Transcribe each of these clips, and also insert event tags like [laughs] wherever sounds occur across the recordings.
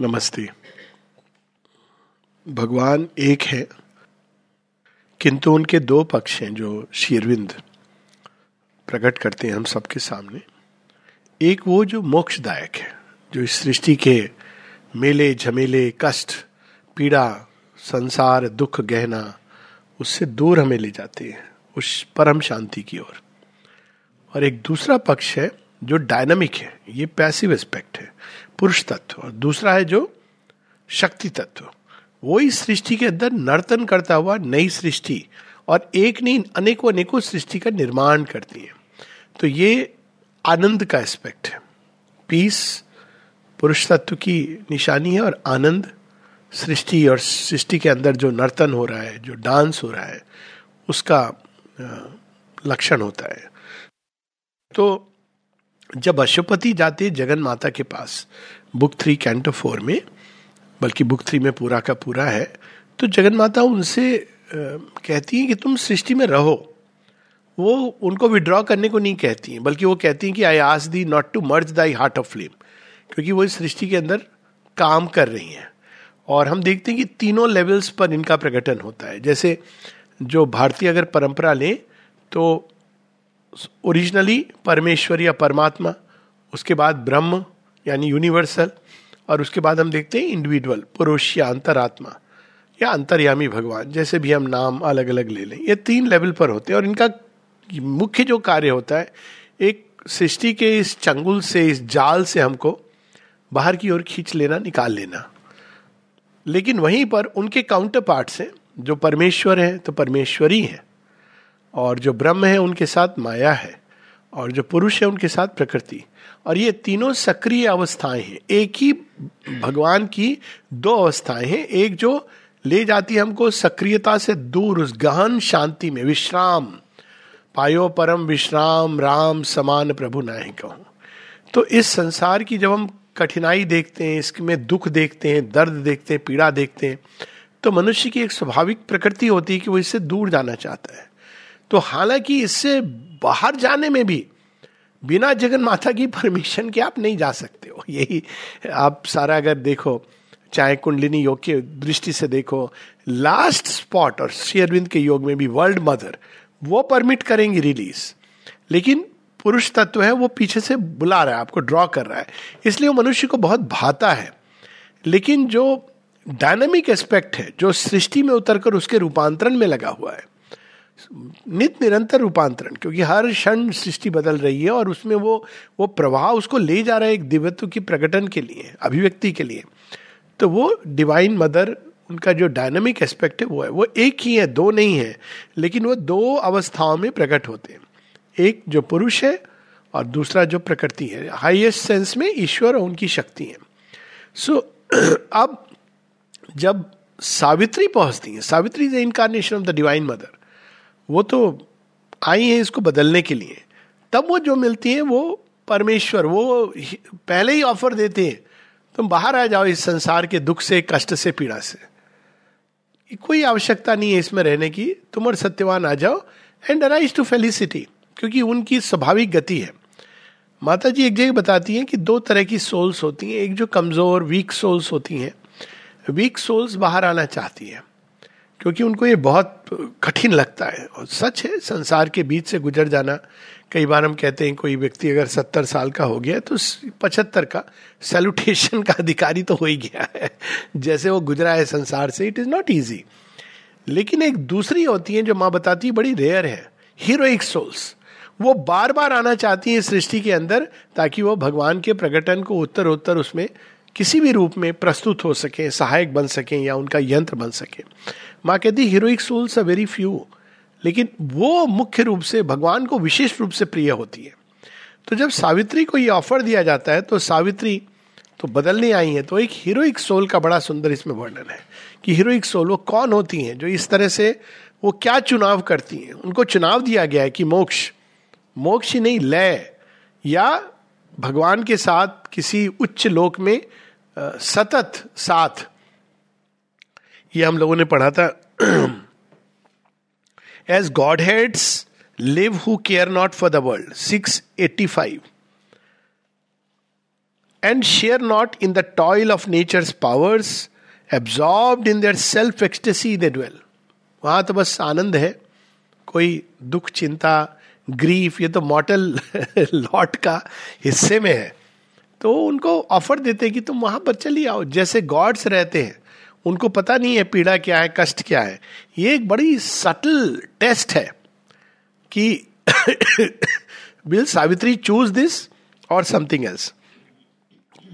नमस्ते। भगवान एक है किंतु उनके दो पक्ष हैं जो शेरविंद प्रकट करते हैं हम सबके सामने। एक वो जो मोक्षदायक है जो इस सृष्टि के मेले झमेले कष्ट पीड़ा संसार दुख गहना उससे दूर हमें ले जाते हैं उस परम शांति की ओर। और, और एक दूसरा पक्ष है जो डायनामिक है ये पैसिव एस्पेक्ट है। पुरुष तत्व और दूसरा है जो शक्ति तत्व वो इस सृष्टि के अंदर नर्तन करता हुआ नई सृष्टि और एक नहीं, अनेकों अनेकों सृष्टि का निर्माण करती है। तो ये आनंद का एस्पेक्ट है। पीस पुरुष तत्व की निशानी है और आनंद सृष्टि और सृष्टि के अंदर जो नर्तन हो रहा है, जो डांस हो रहा है, उसका लक्षण होता है। तो जब अशुपति जाते जगन माता के पास, बुक थ्री, कैंटो फोर में, बल्कि बुक थ्री में पूरा का पूरा है तो जगन माता उनसे कहती हैं कि तुम सृष्टि में रहो। वो उनको विड्रॉ करने को नहीं कहती हैं, बल्कि वो कहती हैं कि I ask thee not to merge thy heart of flame क्योंकि वो इस सृष्टि के अंदर काम कर रही हैं। और हम देखते हैं कि तीनों लेवल्स पर इनका प्रकटन होता है। जैसे जो भारतीय अगर परंपरा लें तो ओरिजिनली परमेश्वर या परमात्मा, उसके बाद ब्रह्म, यानी यूनिवर्सल और उसके बाद हम देखते हैं इंडिविजुअल पुरुष या अंतरात्मा, या अंतर्यामी भगवान, जैसे भी हम नाम अलग अलग ले लें। ये तीन लेवल पर होते हैं और इनका मुख्य जो कार्य होता है, एक सृष्टि के इस चंगुल से, इस जाल से हमको बाहर की ओर खींच लेना, निकाल लेना। लेकिन वहीं पर उनके काउंटर पार्ट से जो परमेश्वर हैं तो परमेश्वरी है। और जो ब्रह्म है उनके साथ माया है और जो पुरुष है उनके साथ प्रकृति। और ये तीनों सक्रिय अवस्थाएँ हैं। एक ही भगवान की दो अवस्थाएँ हैं। एक जो ले जाती है हमको सक्रियता से दूर, उस गहन शांति में, विश्राम। पायो परम विश्राम, राम समान प्रभु नाहि कहूँ। तो इस संसार की जब हम कठिनाई देखते हैं, इसमें दुख देखते हैं, दर्द देखते हैं, पीड़ा देखते हैं तो मनुष्य की एक स्वाभाविक प्रकृति होती है कि वो इससे दूर जाना चाहता है। तो हालाँकि इससे बाहर जाने में भी, बिना जगन माता की परमिशन के आप नहीं जा सकते हो। यही आप सारा अगर देखो, चाहे कुंडलिनी योग के दृष्टि से देखो लास्ट स्पॉट और शेयरविंद के योग में भी वर्ल्ड मदर वो परमिट करेंगी रिलीज़ लेकिन पुरुष तत्व है, वो पीछे से बुला रहा है, आपको ड्रॉ कर रहा है। इसलिए वो मनुष्य को बहुत भाता है। लेकिन जो डायनामिक एस्पेक्ट है, जो सृष्टि में उतरकर उसके रूपांतरण में लगा हुआ है नित निरंतर रूपांतरण क्योंकि हर क्षण सृष्टि बदल रही है और उसमें वो वो प्रवाह उसको ले जा रहा है एक दिव्यत्व की प्रकटन के लिए अभिव्यक्ति के लिए। तो वो डिवाइन मदर उनका जो डायनामिक एस्पेक्ट है वो है। वो एक ही है दो नहीं है लेकिन वो दो अवस्थाओं में प्रकट होते हैं। एक जो पुरुष है और दूसरा जो प्रकृति है। हाईएस्ट सेंस में ईश्वर और उनकी शक्ति है। सो so, अब जब सावित्री पहुँचती है Savitri is incarnation of the divine mother वो तो आई है इसको बदलने के लिए। तब वो जो मिलती है, वो परमेश्वर, वो पहले ही ऑफ़र देते हैं। तुम बाहर आ जाओ इस संसार के दुख से, कष्ट से, पीड़ा से। कोई आवश्यकता नहीं है इसमें रहने की। तुम और सत्यवान आ जाओ एंड अराइज टू फेलिसिटी क्योंकि उनकी स्वाभाविक गति है। माता जी एक जगह बताती हैं कि दो तरह की सोल्स होती हैं। एक जो कमज़ोर वीक सोल्स होती हैं। वीक सोल्स बाहर आना चाहती है। क्योंकि उनको ये बहुत कठिन लगता है। और सच है, संसार के बीच से गुजर जाना, कई बार हम कहते हैं कोई व्यक्ति अगर सत्तर साल का हो गया तो पचहत्तर का सैल्यूटेशन का अधिकारी तो हो ही गया है। जैसे वो गुजरा है संसार से इट इज़ नॉट ईजी लेकिन एक दूसरी होती है जो माँ बताती है, बड़ी रेयर है हीरोइक सोल्स वो बार बार आना चाहती है सृष्टि के अंदर, ताकि वो भगवान के प्रकटन को उत्तर उत्तर उसमें किसी भी रूप में प्रस्तुत हो सके, सहायक बन सके या उनका यंत्र बन सके। माँ कहती heroic souls are very few लेकिन वो मुख्य रूप से, भगवान को विशेष रूप से प्रिय होती है। तो जब सावित्री को ये ऑफ़र दिया जाता है तो सावित्री तो बदलने आई है। तो एक हीरोइक सोल का बड़ा सुंदर इसमें वर्णन है कि हीरोइक सोल वो कौन होती हैं, जो इस तरह से वो क्या चुनाव करती हैं। उनको चुनाव दिया गया है कि मोक्ष। मोक्ष ही नहीं, लय। या भगवान के साथ किसी उच्च लोक में सतत साथ ये हम लोगों ने पढ़ा था as gods heads live who care not for the world six eighty five and share not in the toil of nature's powers absorb in their self ecstasy they dwell वहाँ तो बस आनंद है, कोई दुख, चिंता ग्रीफ ये तो मॉटल लॉट [laughs] का हिस्से में है। तो उनको ऑफ़र देते कि तुम वहाँ पर चली आओ, जैसे गॉड्स रहते हैं। उनको पता नहीं है पीड़ा क्या है, कष्ट क्या है। ये एक बड़ी सटल टेस्ट है कि विल सावित्री चूज़ दिस और something else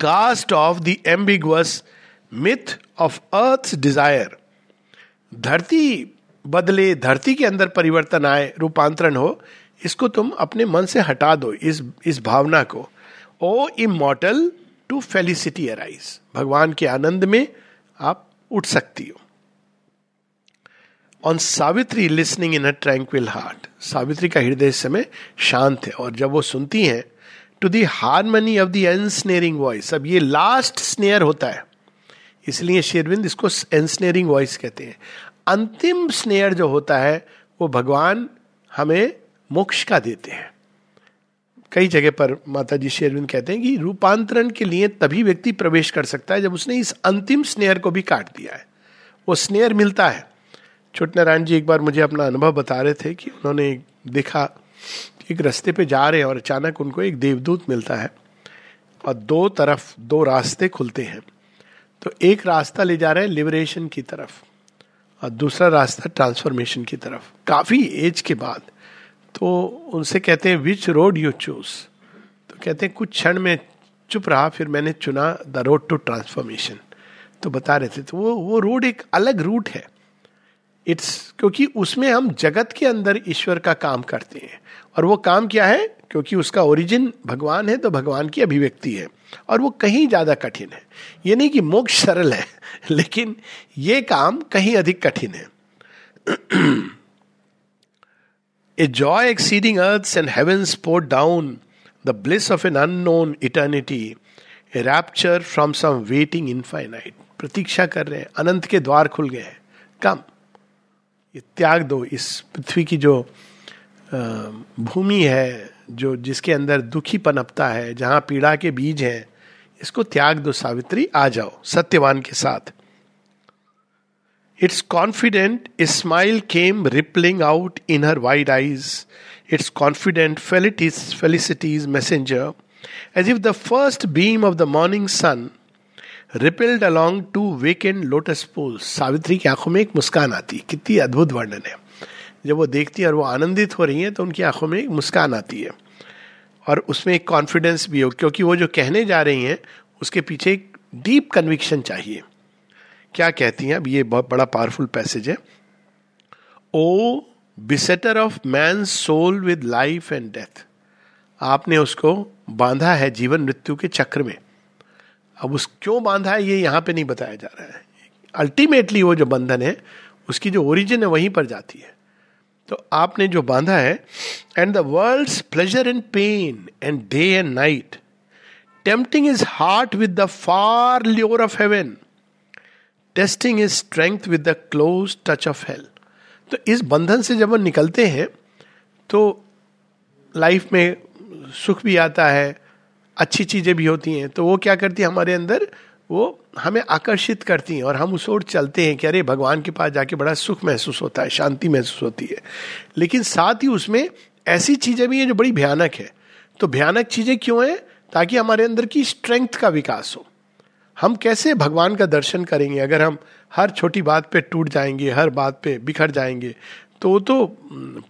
cast off the ambiguous myth of earth desire धरती बदले, धरती के अंदर परिवर्तन आए, रूपांतरण हो, इसको तुम अपने मन से हटा दो, इस इस भावना को। O immortal to felicity arise भगवान के आनंद में आप उठ सकती हो। On Savitri listening in a tranquil heart Savitri का हृदय इस समय शांत है और जब वो सुनती हैं to the harmony of the ensnaring voice अब ये लास्ट स्नेयर होता है। इसलिए शेरविंद इसको एनस्नेरिंग वॉइस कहते हैं। अंतिम स्नेयर जो होता है, वो भगवान हमें मोक्ष का देते हैं। कई जगह पर माता जी शेरविंद कहते हैं कि रूपांतरण के लिए तभी व्यक्ति प्रवेश कर सकता है जब उसने इस अंतिम स्नेहर को भी काट दिया है। वो स्नेहर मिलता है। छोट नारायण जी एक बार मुझे अपना अनुभव बता रहे थे कि उन्होंने देखा एक रास्ते पे जा रहे हैं और अचानक उनको एक देवदूत मिलता है और दो तरफ़ दो रास्ते खुलते हैं। तो एक रास्ता ले जा रहे हैं लिबरेशन की तरफ़ और दूसरा रास्ता ट्रांसफॉर्मेशन की तरफ़। काफ़ी एज के बाद तो उनसे कहते हैं विच रोड यू चूज़ तो कहते हैं, कुछ क्षण में चुप रहा, फिर मैंने चुना द रोड टू ट्रांसफॉर्मेशन तो बता रहे थे तो वो वो रोड एक अलग रूट है। इट्स क्योंकि उसमें हम जगत के अंदर ईश्वर का काम करते हैं। और वो काम क्या है? क्योंकि उसका ओरिजिन भगवान है तो भगवान की अभिव्यक्ति है। और वो कहीं ज़्यादा कठिन है। ये नहीं कि मोक्ष सरल है, [laughs] लेकिन ये काम कहीं अधिक कठिन है। [clears throat] A joy exceeding earths and heavens poured down, the bliss of an unknown eternity, a rapture from some waiting infinite. प्रतीक्षा कर रहे हैं अनंत के द्वार खुल गए हैं कम ये त्याग दो इस पृथ्वी की जो भूमि है जो जिसके अंदर दुखी पनपता है जहाँ पीड़ा के बीज हैं इसको त्याग दो सावित्री आ जाओ सत्यवान के साथ Its confident smile came rippling out in her wide eyes, its confident felicities, felicities messenger, as if the first beam of the morning sun rippled along to wakened lotus pool Savitri की आँखों में एक मुस्कान आती। है कितनी अद्भुत वर्णन है। जब वो देखती है और वो आनंदित हो रही है तो उनकी आँखों में एक मुस्कान आती है। और उसमें एक कॉन्फिडेंस भी हो क्योंकि वो जो कहने जा रही हैं उसके पीछे एक डीप कन्विक्शन चाहिए। क्या कहती हैं? अब ये बहुत बड़ा पावरफुल पैसेज है। O besieger of man soul with life and death आपने उसको बांधा है जीवन मृत्यु के चक्र में। अब उस क्यों बांधा है, ये यहाँ पे नहीं बताया जा रहा है। अल्टीमेटली वो जो बंधन है, उसकी जो ओरिजिन है, वहीं पर जाती है। तो आपने जो बांधा है and the world pleasure and pain and day and night tempting his heart with the far lure of heaven testing his strength with the close touch of hell तो इस बंधन से जब हम निकलते हैं तो लाइफ में सुख भी आता है, अच्छी चीज़ें भी होती हैं तो वो क्या करती है हमारे अंदर? वो हमें आकर्षित करती हैं और हम उस ओर चलते हैं कि अरे, भगवान के पास जाके बड़ा सुख महसूस होता है, शांति महसूस होती है। लेकिन साथ ही उसमें ऐसी चीज़ें भी हैं जो बड़ी भयानक है। तो भयानक चीज़ें क्यों हैं? ताकि हमारे अंदर की स्ट्रेंथ का विकास हो। हम कैसे भगवान का दर्शन करेंगे? अगर हम हर छोटी बात पे टूट जाएँगे, हर बात पे बिखर जाएँगे तो वो तो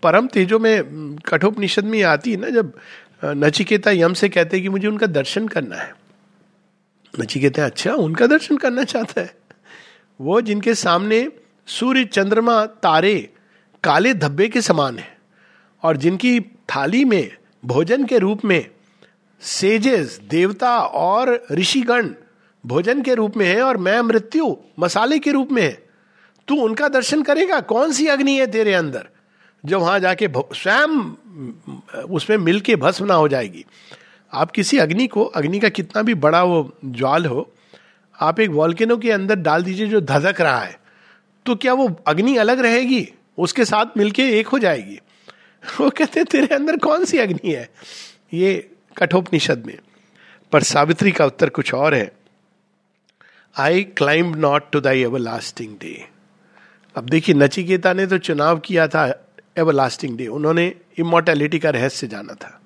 परम तेजो में कठोपनिषद में आती है ना, जब नचिकेता यम से कहते हैं कि मुझे उनका दर्शन करना है। नचिकेता अच्छा उनका दर्शन करना चाहता है। वो जिनके सामने सूर्य, चंद्रमा, तारे, काले धब्बे के समान है, और जिनकी थाली में, भोजन के रूप में, सेजेस, देवता और ऋषिगण भोजन के रूप में है और मैं मृत्यु मसाले के रूप में है। तू उनका दर्शन करेगा? कौन सी अग्नि है तेरे अंदर? जो वहाँ जाके स्वयं उसमें मिल के भस्म ना हो जाएगी। आप किसी अग्नि को, अग्नि का कितना भी बड़ा वो ज्वाल हो, आप एक वॉल्केनो के अंदर डाल दीजिए जो धधक रहा है। तो क्या वो अग्नि अलग रहेगी? उसके साथ मिलके एक हो जाएगी। [laughs] वो कहते तेरे अंदर कौन सी अग्नि है? ये कठोपनिषद में। पर सावित्री का उत्तर कुछ और है। I climb not to thy ever lasting day अब देखिए, नचिकेता ने तो चुनाव किया था एवर लास्टिंग डे उन्होंने इमोर्टैलिटी का रहस्य जाना था।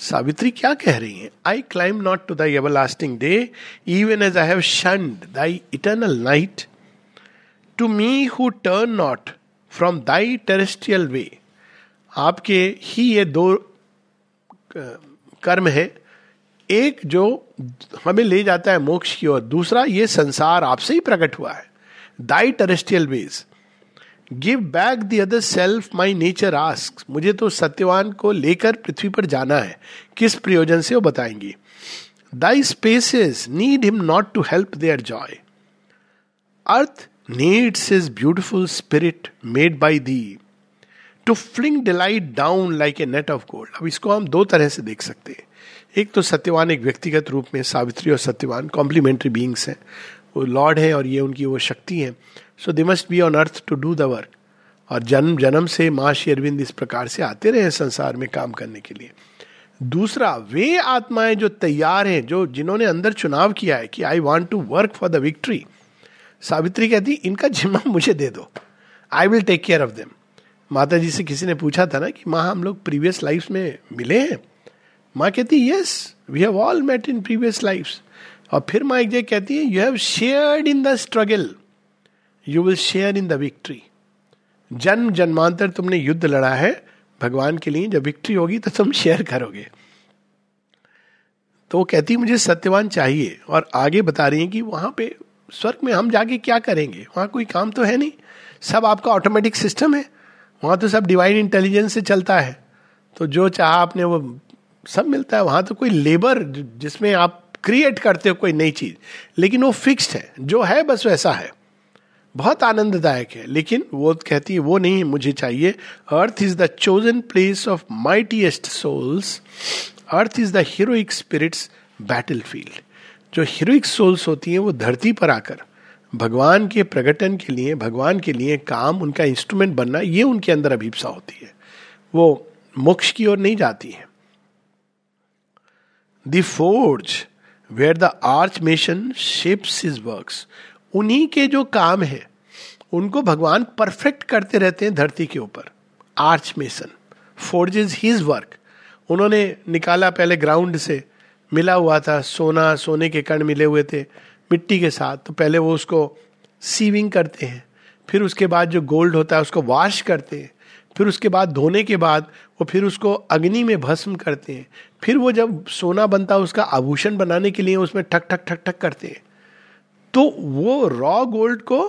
सावित्री क्या कह रही है? I climb not to thy ever lasting day even as I have shunned thy eternal night to me who turn not from thy terrestrial way आपके ही ये दो कर्म है। एक जो हमें ले जाता है मोक्ष की ओर। दूसरा, ये संसार आपसे ही प्रकट हुआ है। Thy terrestrial ways give back the other self my nature ask मुझे तो सत्यवान को लेकर पृथ्वी पर जाना है। किस प्रयोजन से वो बताएँगी? Thy spaces need him not to help their joy earth needs his beautiful spirit made by thee to fling delight down like a net of gold अब इसको हम दो तरह से देख सकते हैं। एक तो सत्यवान एक व्यक्तिगत रूप में सावित्री और सत्यवान कॉम्प्लीमेंट्री बींग्स हैं। वो लॉर्ड है और ये उनकी वो शक्ति है। So they must be on earth to do the work और जन्म जन्म से माँ शेरविंद इस प्रकार से आते रहे हैं संसार में काम करने के लिए। दूसरा, वे आत्माएँ जो तैयार हैं, जो जिन्होंने अंदर चुनाव किया है कि I want to work for the victory Savitri कहती, इनका जिम्मा मुझे दे दो। I will take care of them माता जी से किसी ने पूछा था ना कि माँ, हम लोग प्रीवियस लाइफ में मिले हैं? माँ कहती yes we have all met in previous life और फिर माँ एक जगह कहती है you have shared in the struggle you will share in the victory जन्म जन्मांतर तुमने युद्ध लड़ा है, भगवान के लिए जब विक्ट्री होगी तो तुम शेयर करोगे। तो वो कहती मुझे सत्यवान चाहिए और आगे बता रही है कि वहाँ पे स्वर्ग में हम जाके क्या करेंगे? वहाँ कोई काम तो है नहीं। सब आपका ऑटोमेटिक सिस्टम है। वहाँ तो सब डिवाइन इंटेलिजेंस से चलता है। तो जो चाह आपने वो सब मिलता है, वहाँ तो कोई लेबर जिसमें आप क्रिएट करते हो कोई नई चीज़, लेकिन वो फिक्स्ड है, जो है बस वैसा है। बहुत आनंददायक है, लेकिन वो कहती है, वो नहीं, मुझे चाहिए। Earth is the chosen place of mightiest souls earth is the heroic spirit's battlefield जो हीरोइक सोल्स होती हैं, वो धरती पर आकर, भगवान के प्रकटन के लिए, भगवान के लिए काम, उनका इंस्ट्रूमेंट बनना, ये उनके अंदर अभिप्सा होती है। वो मोक्ष की ओर नहीं जाती है। The forge where the arch mason shapes his works उन्हीं के जो काम है, उनको भगवान परफेक्ट करते रहते हैं धरती के ऊपर। Arch mason forges his work उन्होंने निकाला पहले ग्राउंड से, मिला हुआ था, सोना, सोने के कण मिले हुए थे, मिट्टी के साथ। तो पहले वो उसको सीविंग करते हैं, फिर उसके बाद जो गोल्ड होता है उसको वॉश करते हैं, फिर उसके बाद धोने के बाद वो फिर उसको अग्नि में भस्म करते हैं फिर वो जब सोना बनता है, उसका आभूषण बनाने के लिए उसमें ठक ठक ठक ठक करते हैं तो वो रॉ गोल्ड को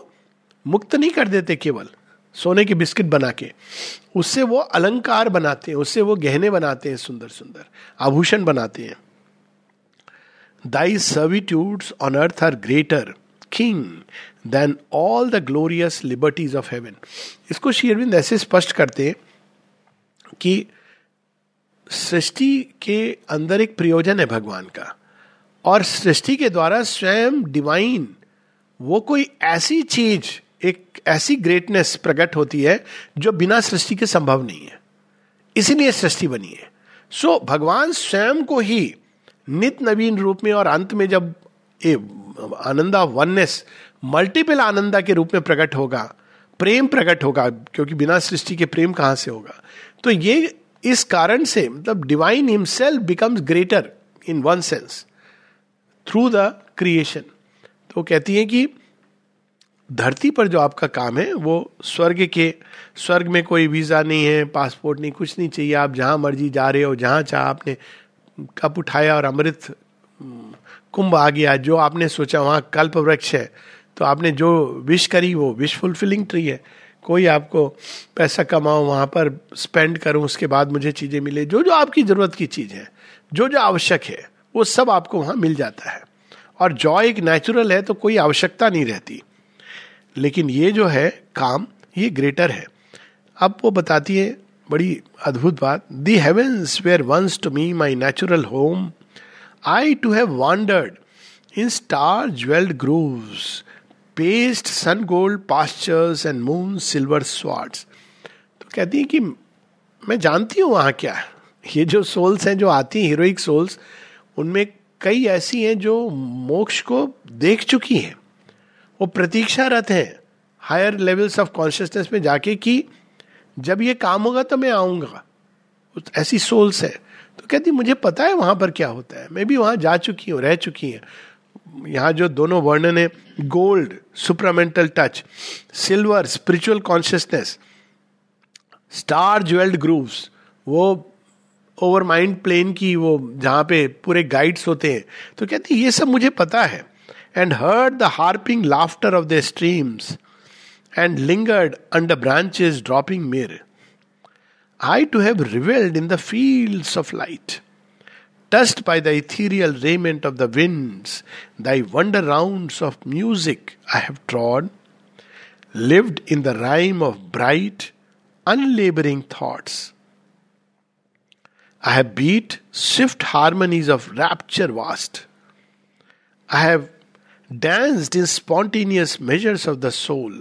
मुक्त नहीं कर देते केवल, सोने के बिस्किट बना के। उससे वो अलंकार बनाते हैं, उससे वो गहने बनाते हैं, सुंदर सुंदर आभूषण बनाते हैं। Thy servitudes on earth are greater king than all the glorious liberties of heaven इसको शेरविंद ऐसे स्पष्ट करते हैं कि सृष्टि के अंदर एक प्रयोजन है भगवान का। और सृष्टि के द्वारा स्वयं डिवाइन वो कोई ऐसी चीज़ एक ऐसी ग्रेटनेस प्रकट होती है जो बिना सृष्टि के संभव नहीं है। इसीलिए सृष्टि बनी है। सो so, भगवान स्वयं को ही नित नवीन रूप में और अंत में जब a Ananda oneness multiple Ananda के रूप में प्रकट होगा प्रेम प्रकट होगा क्योंकि बिना सृष्टि के प्रेम कहाँ से होगा? तो ये इस कारण से मतलब divine himself becomes greater in one sense through the creation तो कहती है कि धरती पर जो आपका काम है, वो स्वर्ग के, स्वर्ग में कोई वीज़ा नहीं है पासपोर्ट नहीं, कुछ नहीं चाहिए, आप जहाँ मर्ज़ी जा रहे हो, जहाँ चाह आपने कप उठाया और अमृत कुंभ आ गया, जो आपने सोचा वहाँ कल्प वृक्ष है तो आपने जो विश करी वो विश फुलफिलिंग ट्री है। कोई आपको पैसा कमाओ वहाँ पर स्पेंड करूँ, उसके बाद मुझे चीज़ें मिले, जो जो आपकी ज़रूरत की चीज़ है, जो जो आवश्यक है, वो सब आपको वहाँ मिल जाता है। और जॉय एक नेचुरल है तो कोई आवश्यकता नहीं रहती। लेकिन ये जो है काम, ये ग्रेटर है। अब वो बताती है, बड़ी अद्भुत बात the heavens where once to me my natural home I too have wandered in star jewelled groves paced sun gold pastures and moon silver swards तो कहती है कि मैं जानती हूँ वहाँ क्या है। ये जो सोल्स हैं, जो आती हैं हीरोइक सोल्स उनमें कई ऐसी हैं जो मोक्ष को देख चुकी हैं। वो प्रतीक्षारत हैं हायर लेवल्स ऑफ़ कॉन्शियसनेस में जाके कि जब ये काम होगा तो मैं आऊँगा। ऐसी सोल्स है। तो कहती मुझे पता है वहाँ पर क्या होता है। मैं भी वहाँ जा चुकी हूँ, रह चुकी हैं। यहाँ जो दोनों वर्णन है gold supramental touch silver spiritual consciousness star jewelled groves वो ओवर माइंड प्लेन की वो जहाँ पे पूरे गाइड्स होते हैं तो कहती ये सब मुझे पता है. And heard the harping laughter of the streams and lingered under branches dropping myrrh I too have revelled in the fields of light touched by the ethereal raiment of the winds, thy wonder rounds of music I have trod, lived in the rhyme of bright, unlaboring thoughts. I have beat swift harmonies of rapture vast. I have danced in spontaneous measures of the soul,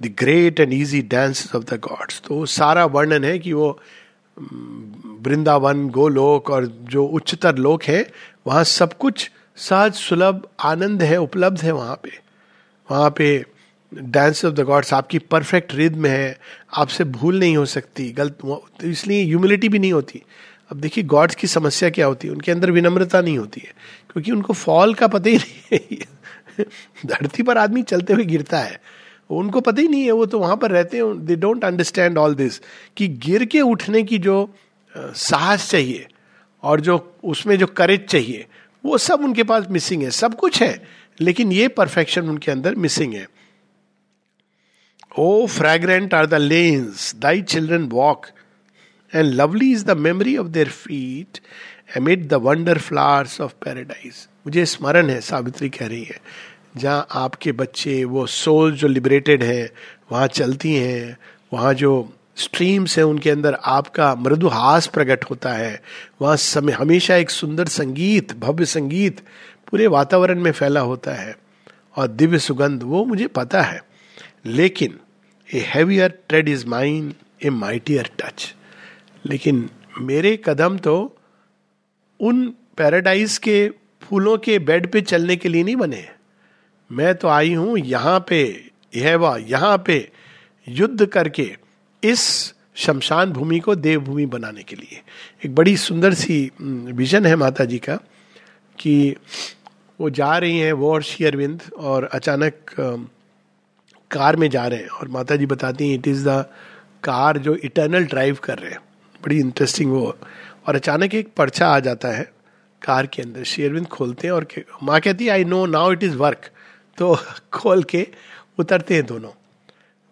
the great and easy dances of the gods. तो सारा वर्णन है कि वो वृंदावन, गोलोक और जो उच्चतर लोक है, वहाँ सब कुछ सहज सुलभ आनंद है, उपलब्ध है वहाँ पे। वहाँ पे डांस ऑफ़ द गॉड्स आपकी परफेक्ट रिद्म है, आपसे भूल नहीं हो सकती, गलत तो इसलिए ह्यूमिलिटी भी नहीं होती। अब देखिए गॉड्स की समस्या क्या होती है? उनके अंदर विनम्रता नहीं होती है, क्योंकि उनको फॉल का पता ही नहीं है। [laughs] धरती पर आदमी चलते हुए गिरता है। उनको पता ही नहीं है, वो तो वहाँ पर रहते हैं they don't understand all this कि गिर के उठने की जो साहस चाहिए और जो उसमें जो करेज चाहिए, वो सब उनके पास मिसिंग है, सब कुछ है, लेकिन ये परफेक्शन उनके अंदर मिसिंग है। O fragrant are the lanes thy children walk and lovely is the memory of their feet amid the wonder flowers of paradise मुझे स्मरण है, सावित्री कह रही है जहाँ आपके बच्चे, वो सोल जो लिबरेटेड है, वहाँ चलती हैं, वहाँ जो स्ट्रीम्स हैं, उनके अंदर आपका मृदुहास प्रकट होता है। वहाँ समय हमेशा एक सुंदर संगीत, भव्य संगीत पूरे वातावरण में फैला होता है और दिव्य सुगंध, वो मुझे पता है। लेकिन a heavier tread is mine a mightier touch लेकिन मेरे कदम तो उन पैराडाइज के फूलों के बेड पे चलने के लिए नहीं बने। मैं तो आई हूँ यहाँ पे यह वह यहाँ पे युद्ध करके इस शमशान भूमि को देवभूमि बनाने के लिए। एक बड़ी सुंदर सी विजन है माता जी का कि वो जा रही हैं, वो और श्री अरविंद और अचानक कार में जा रहे हैं और माता जी बताती हैं इट इज़ द कार जो इटर्नल ड्राइव कर रहे हैं। बड़ी इंटरेस्टिंग वो। और अचानक एक पर्चा आ जाता है कार के अंदर, श्री अरविंद खोलते हैं और माँ कहती है I know now it is work तो [laughs] खोल के उतरते हैं दोनों।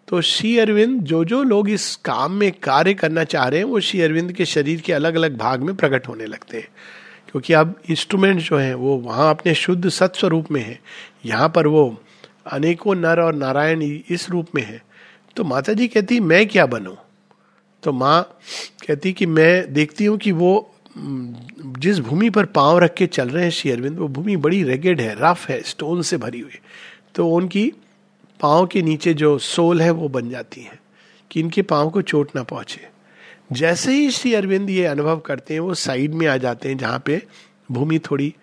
तो श्री अरविंद, जो जो लोग इस काम में कार्य करना चाह रहे हैं, वो श्री अरविंद के शरीर के अलग अलग भाग में प्रकट होने लगते हैं। क्योंकि अब इंस्ट्रूमेंट जो हैं, वो वहाँ अपने शुद्ध सत्स्वरूप में है। यहाँ पर वो अनेकों नर और नारायण इस रूप में है। तो माता जी कहती, मैं क्या बनूं? तो माँ कहती कि, मैं देखती हूँ कि वो जिस भूमि पर पाँव रख के चल रहे हैं श्री अरविंद, वो भूमि बड़ी रेगेड है रफ है स्टोन से भरी हुई। तो उनकी पाँव के नीचे जो सोल है, वो बन जाती है कि इनके पाँव को चोट ना पहुँचे। जैसे ही श्री अरविंद ये अनुभव करते हैं, वो साइड में आ जाते हैं, जहाँ पे भूमि थोड़ी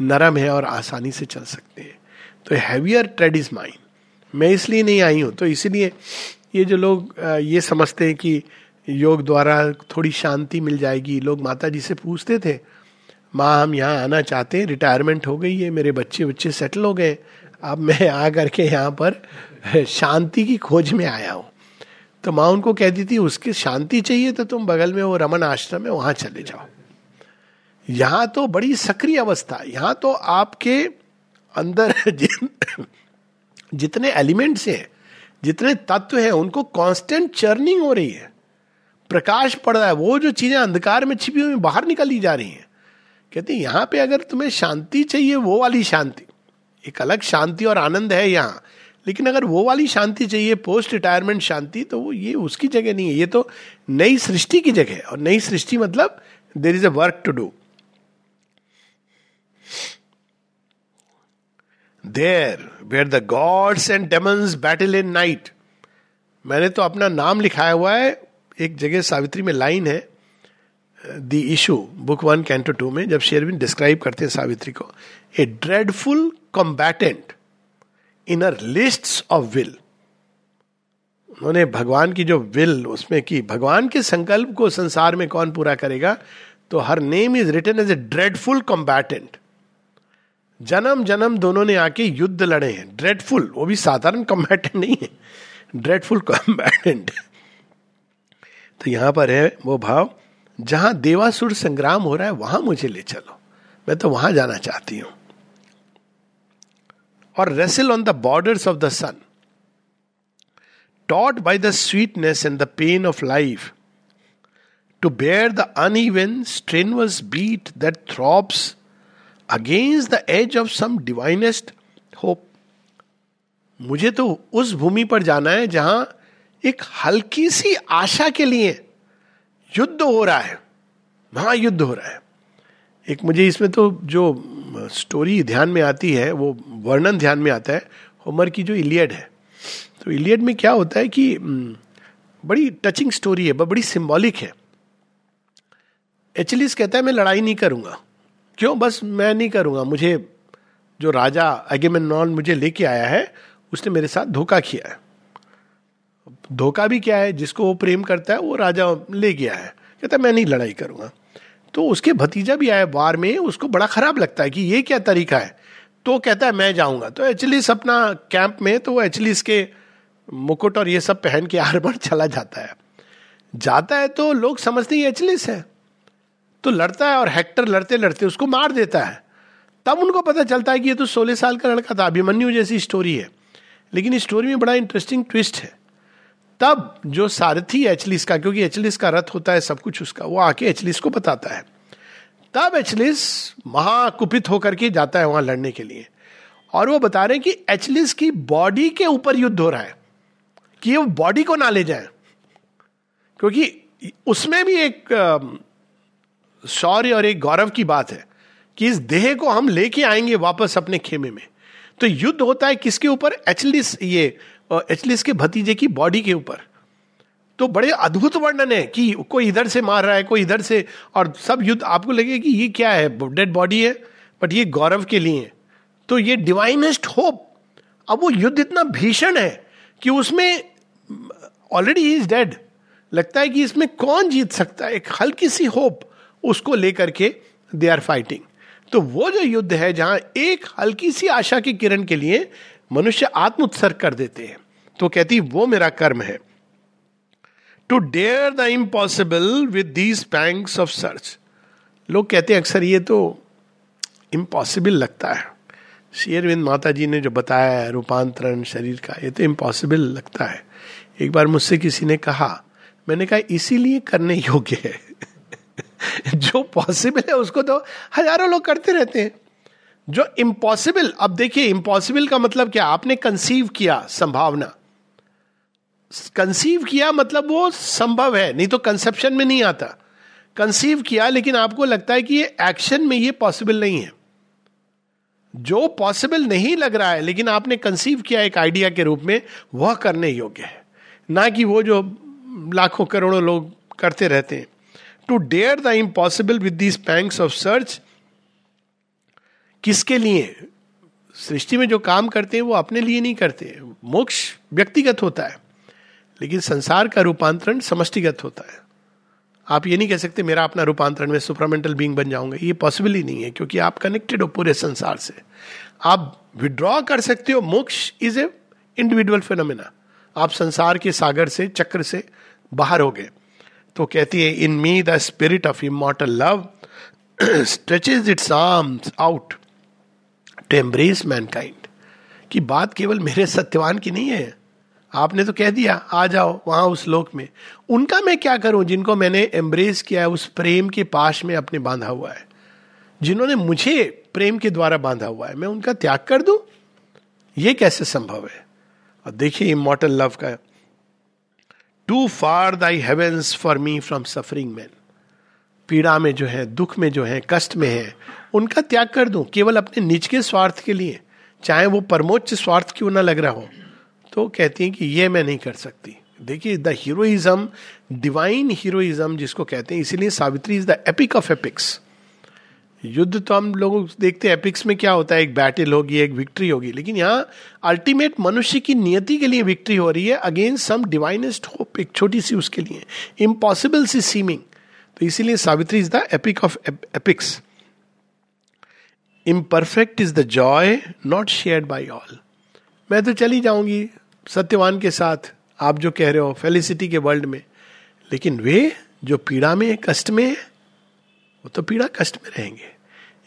नरम है और आसानी से चल सकते हैं। तो हैवियर ट्रेड इज़ माइंड मैं इसलिए नहीं आई हूँ तो इसीलिए ये जो लोग ये समझते हैं कि योग द्वारा थोड़ी शांति मिल जाएगी। लोग माता जी से पूछते थे, माँ, हम यहाँ आना चाहते हैं रिटायरमेंट हो गई है, मेरे बच्चे बच्चे सेटल हो गए, अब मैं [laughs] आ करके यहाँ पर शांति की खोज में आया हूँ। तो माँ उनको कहती थी, उसकी शांति चाहिए तो तुम बगल में वो रमन आश्रम है वहाँ चले जाओ। यहाँ तो बड़ी सक्रिय अवस्था, यहाँ तो आपके अंदर [laughs] जिन, जितने एलिमेंट्स हैं, जितने तत्व हैं, उनको कांस्टेंट चर्निंग हो रही है। प्रकाश पड़ रहा है, वो जो चीज़ें अंधकार में छिपी हुई बाहर निकली जा रही हैं। कहते हैं, यहाँ पे अगर तुम्हें शांति चाहिए, वो वाली शांति। एक अलग शांति और आनंद है यहाँ। लेकिन अगर वो वाली शांति चाहिए पोस्ट रिटायरमेंट शांति तो वो ये उसकी जगह नहीं है। ये तो नई सृष्टि की जगह है। और नई सृष्टि मतलब there is a work to do there where the gods and demons battle in night मैंने तो अपना नाम लिखाया हुआ है एक जगह सावित्री में लाइन है the issue book one canto two में, जब शेरविन डिस्क्राइब करते हैं सावित्री को a dreadful combatant in list of will उन्होंने भगवान की जो विल उसमें की, भगवान के संकल्प को संसार में कौन पूरा करेगा? तो her name is written as a dreadful combatant जन्म जन्म दोनों ने आके युद्ध लड़े हैं। ड्रेडफुल वो भी साधारण कॉम्बैटेंट नहीं है। ड्रेडफुल कॉम्बैटेंट तो यहाँ पर है वो भाव, जहाँ देवासुर संग्राम हो रहा है, वहाँ मुझे ले चलो। मैं तो वहाँ जाना चाहती हूँ। और wrestle on the borders of the sun taught by the sweetness and the pain of life to bear the uneven strenuous beat that throbs against the edge of some divinest hope मुझे तो उस भूमि पर जाना है जहाँ एक हल्की सी आशा के लिए युद्ध हो रहा है, महायुद्ध हो रहा है। एक मुझे इसमें तो जो स्टोरी ध्यान में आती है, वो वर्णन ध्यान में आता है होमर की जो इलियड है। तो इलियड में क्या होता है कि बड़ी टचिंग स्टोरी है बड़ी सिंबॉलिक है। एचलिस कहता है, मैं लड़ाई नहीं करूँगा। क्यों? बस मैं नहीं करूँगा। मुझे जो राजा नॉन मुझे लेके आया है, उसने मेरे साथ धोखा किया है। धोखा भी क्या है, जिसको वो प्रेम करता है, वो राजा ले गया है। कहता है, मैं नहीं लड़ाई करूँगा। तो उसके भतीजा भी आया वार में, उसको बड़ा खराब लगता है कि ये क्या तरीका है। तो कहता है, मैं जाऊँगा। तो एचलिस अपना कैंप में तो वो एचलिस के मुकुट और ये सब पहन के आर बार चला जाता है। जाता है तो लोग समझते हैं एचलिस है। तो लड़ता है और हेक्टर लड़ते लड़ते उसको मार देता है। तब उनको पता चलता है कि ये तो सोलह साल का लड़का था। अभिमन्यु जैसी स्टोरी है। लेकिन इस स्टोरी में बड़ा इंटरेस्टिंग ट्विस्ट है। तब जो सारथी एचलिस का, क्योंकि एचलिस का रथ होता है सब कुछ उसका, वो आके एचलिस को बताता है। तब एचलिस महाकुपित होकर के जाता है वहाँ लड़ने के लिए। और वो बता रहे हैं कि एचलिस की बॉडी के ऊपर युद्ध हो रहा है, कि वो बॉडी को ना ले जाए क्योंकि उसमें भी एक शौर्य और एक गौरव की बात है कि इस देह को हम लेके आएँगे वापस अपने खेमे में। तो युद्ध होता है किसके ऊपर? एचलिस, ये एचलिस के भतीजे की बॉडी के ऊपर। तो बड़े अद्भुत वर्णन है कि कोई इधर से मार रहा है, कोई इधर से, और सब युद्ध आपको लगे कि ये क्या है डेड बॉडी है बट ये गौरव के लिए है। तो ये डिवाइनेस्ट होप अब वो युद्ध इतना भीषण है कि उसमें ऑलरेडी इज़ डेड लगता है कि इसमें कौन जीत सकता है? एक हल्की सी होप उसको लेकर के दे आर फाइटिंग तो वो जो युद्ध है, जहाँ एक हल्की सी आशा की किरण के लिए मनुष्य आत्म उत्सर्ग कर देते हैं। तो कहती, वो मेरा कर्म है। To dare the impossible with these pangs of search लोग कहते हैं, अक्सर ये तो इम्पॉसिबल लगता है। शेयरविंद माता जी ने जो बताया है, रूपांतरण, शरीर का, ये तो इम्पॉसिबल लगता है। एक बार मुझसे किसी ने कहा, मैंने कहा, इसीलिए करने योग्य है। [laughs] जो पॉसिबल है, उसको तो हज़ारों लोग करते रहते हैं। जो इम्पॉसिबल अब देखिए इम्पॉसिबल का मतलब क्या? आपने कंसीव किया संभावना। कंसीव किया मतलब वो संभव है, नहीं तो कंसेप्शन में नहीं आता। कंसीव किया, लेकिन आपको लगता है कि ये एक्शन में ये पॉसिबल नहीं है। जो पॉसिबल नहीं लग रहा है, लेकिन आपने कंसीव किया एक आइडिया के रूप में, वह करने योग्य है। ना कि वो जो लाखों करोड़ों लोग करते रहते हैं। To dare the impossible with these pangs of search किसके लिए? सृष्टि में जो काम करते हैं, वो अपने लिए नहीं करते। मोक्ष व्यक्तिगत होता है, लेकिन संसार का रूपांतरण समष्टिगत होता है। आप ये नहीं कह सकते, मेरा अपना रूपांतरण में सुपरामेंटल बींग बन जाऊँगा। ये पॉसिबल ही नहीं है, क्योंकि आप कनेक्टेड हो पूरे संसार से। आप विड्रॉ कर सकते हो। मोक्ष इज़ ए इंडिविजुअल फिनोमिना आप संसार के सागर से, चक्र से बाहर हो गए। तो कहती है in me the spirit of immortal love stretches its arms out to embrace mankind की बात केवल मेरे सत्यवान की नहीं है। आपने तो कह दिया, आ जाओ वहाँ उस लोक में। उनका मैं क्या करूँ जिनको मैंने एम्ब्रेस किया है, उस प्रेम के पाश में अपने बांधा हुआ है, जिन्होंने मुझे प्रेम के द्वारा बांधा हुआ है। मैं उनका त्याग कर दूँ? ये कैसे संभव है? और देखिए इमोटल लव का too far thy heavens for me from suffering man पीड़ा में जो है, दुख में जो है, कष्ट में है उनका त्याग कर दूँ, केवल अपने निज के स्वार्थ के लिए, चाहे वो परमोच्च स्वार्थ क्यों ना लग रहा हो। तो कहती हैं कि ये मैं नहीं कर सकती। देखिए द हीरोइज्म डिवाइन हीरोइज्म जिसको कहते हैं, इसीलिए Savitri is the epic of epics युद्ध तो हम लोग देखते हैं एपिक्स में क्या होता है? एक बैटल होगी, एक विक्ट्री होगी। लेकिन यहाँ अल्टीमेट मनुष्य की नियति के लिए विक्ट्री हो रही है अगेंस्ट सम डिवाइनेस्ट होप एक छोटी सी उसके लिए। इम्पॉसिबल सी सीमिंग तो इसीलिए Savitri is the epic of epics imperfect is the joy not share by all मैं तो चली जाऊँगी सत्यवान के साथ, आप जो कह रहे हो फेलिसिटी के वर्ल्ड में। लेकिन वे जो पीड़ा में, कष्ट में वो तो पीड़ा कष्ट में रहेंगे।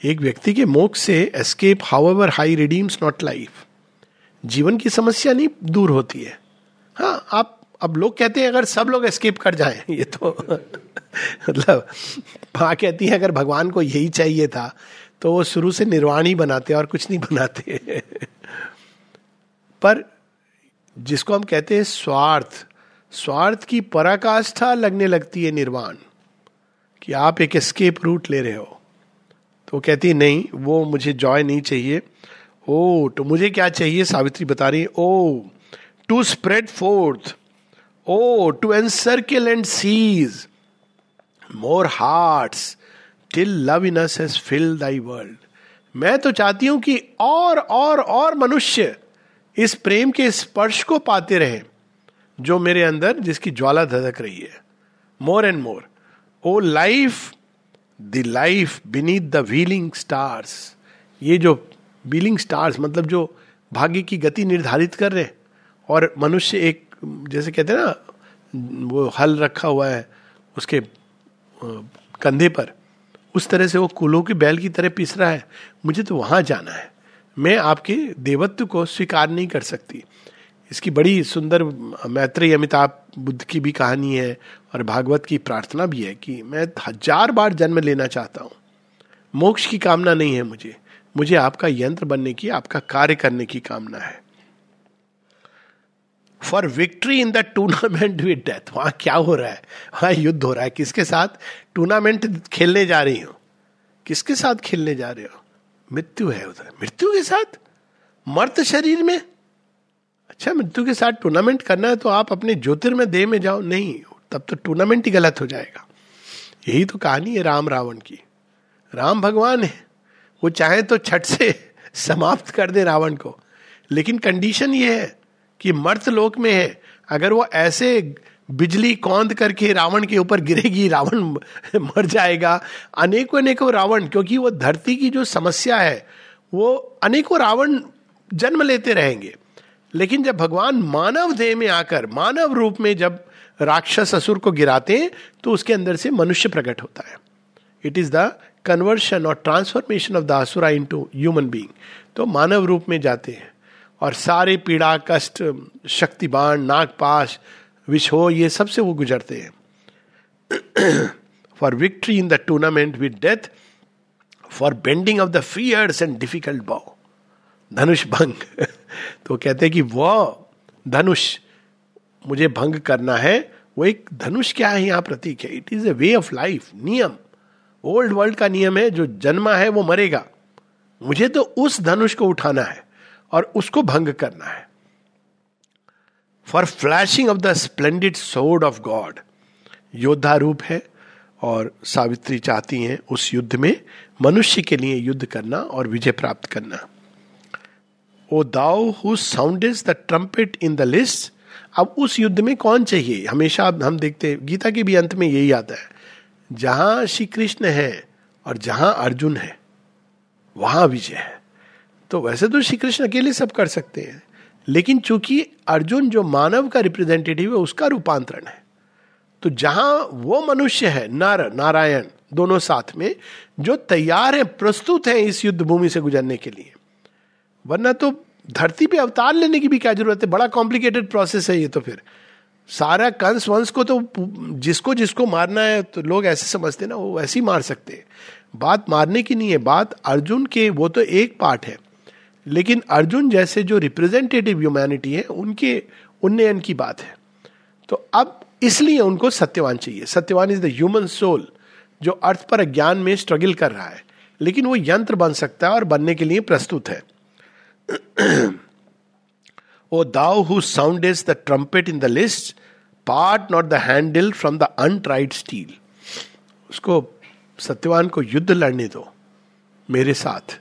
एक व्यक्ति के मोक्ष से escape however high redeems not life जीवन की समस्या नहीं, दूर होती है। हाँ आप, अब लोग कहते हैं, अगर सब लोग एस्केप कर जाएँ, ये तो [laughs] मतलब माँ कहती है, अगर भगवान को यही चाहिए था तो वो शुरू से निर्वाण ही बनाते हैं और कुछ नहीं बनाते। पर जिसको हम कहते हैं स्वार्थ स्वार्थ की पराकाष्ठा लगने लगती है निर्वाण, कि आप एक स्केप रूट ले रहे हो। तो कहती नहीं, वो मुझे जॉय नहीं चाहिए। ओ तो मुझे क्या चाहिए? सावित्री बता रही O to spread forth O to encircle and seize more hearts till love in us has fill thy world मैं तो चाहती हूँ कि और और और मनुष्य इस प्रेम के स्पर्श को पाते रहे, जो मेरे अंदर, जिसकी ज्वाला धधक रही है। More and more O life the life beneath the wheeling stars ये जो व्हीलिंग स्टार्स मतलब जो भाग्य की गति निर्धारित कर रहे और मनुष्य एक, जैसे कहते हैं ना, वो हल रखा हुआ है, उसके कंधे पर। उस तरह से वो कुलों की बैल की तरह पिस रहा है। मुझे तो वहाँ जाना है। मैं आपके देवत्व को स्वीकार नहीं कर सकती। इसकी बड़ी सुंदर मैत्री अमिताभ बुद्ध की भी कहानी है और भागवत की प्रार्थना भी है कि मैं हज़ार बार जन्म लेना चाहता हूँ। मोक्ष की कामना नहीं है मुझे। मुझे आपका यंत्र बनने की, आपका कार्य करने की कामना है। For victory in the tournament with death वहाँ क्या हो रहा है? वहाँ युद्ध हो रहा है। किसके साथ? टूर्नामेंट खेलने जा रही हो। किसके साथ खेलने जा रहे हो? मृत्यु है उधर। मृत्यु के साथ? मर्त शरीर में? अच्छा मृत्यु के साथ टूर्नामेंट करना है तो आप अपने ज्योतिर्मय देह में जाओ। नहीं, तब तो टूर्नामेंट ही गलत हो जाएगा। यही तो कहानी है राम रावण की। राम भगवान है। वो चाहे तो छठ से [laughs] समाप्त कर दे रावण को। लेकिन कंडीशन ये है कि मर्त लोक में है। अगर वो ऐसे बिजली कौंद करके रावण के ऊपर गिरेगी, रावण [laughs] मर जाएगा। अनेकों अनेकों रावण, क्योंकि वो धरती की जो समस्या है, वो अनेकों रावण जन्म लेते रहेंगे। लेकिन जब भगवान मानव देह में आकर, मानव रूप में जब राक्षस असुर को गिराते हैं तो उसके अंदर से मनुष्य प्रकट होता है। इट इज़ द कन्वर्शन और transformation of the asura into human being तो मानव रूप में जाते हैं। और सारे पीड़ा, कष्ट शक्तिबान नागपाश विषो ये सबसे वो गुजरते हैं। For victory in the tournament with death for bending of the fierce and difficult bow धनुष भंग। तो कहते हैं कि वह धनुष मुझे भंग करना है, वो एक धनुष क्या है यहाँ प्रतीक है? It is a way of life नियम। ओल्ड वर्ल्ड का नियम है, जो जन्मा है वो मरेगा। मुझे तो उस धनुष को उठाना है। और उसको भंग करना है। For flashing of the splendid sword of God योद्धा रूप है और सावित्री चाहती हैं उस युद्ध में मनुष्य के लिए युद्ध करना और विजय प्राप्त करना। O thou who sound the trumpet in the list अब उस युद्ध में कौन चाहिए? हमेशा हम देखते हैं, गीता के भी अंत में यही आता है, जहाँ श्री कृष्ण है और जहाँ अर्जुन है, वहाँ विजय है। तो वैसे तो श्री कृष्ण अकेले सब कर सकते हैं, लेकिन चूँकि अर्जुन जो मानव का रिप्रेजेंटेटिव है, उसका रूपांतरण है। तो जहाँ वो मनुष्य है, नर, नारायण, दोनों साथ में, जो तैयार है, प्रस्तुत है इस युद्ध भूमि से गुजरने के लिए, वरना तो धरती पे अवतार लेने की भी क्या ज़रूरत है? बड़ा कॉम्प्लिकेटेड प्रोसेस है ये तो फिर। सारा कंस वंश को तो जिसको जिसको मारना है तो लोग ऐसे समझते ना, वो वैसे ही मार सकते हैं। बात मारने की नहीं है, बात अर्जुन के, वो तो एक पार्ट है। लेकिन अर्जुन जैसे जो रिप्रेजेंटेटिव ह्यूमैनिटी है, उनके, उन्नयन की बात है। तो अब इसलिए उनको सत्यवान चाहिए। Satyavan is the human soul जो अर्थ पर ज्ञान में स्ट्रगल कर रहा है। लेकिन वो यंत्र बन सकता है और बनने के लिए प्रस्तुत है। [clears throat] O thou who sound is the trumpet in the list part not the handle from the untried steel उसको सत्यवान को युद्ध लड़ने दो, मेरे साथ।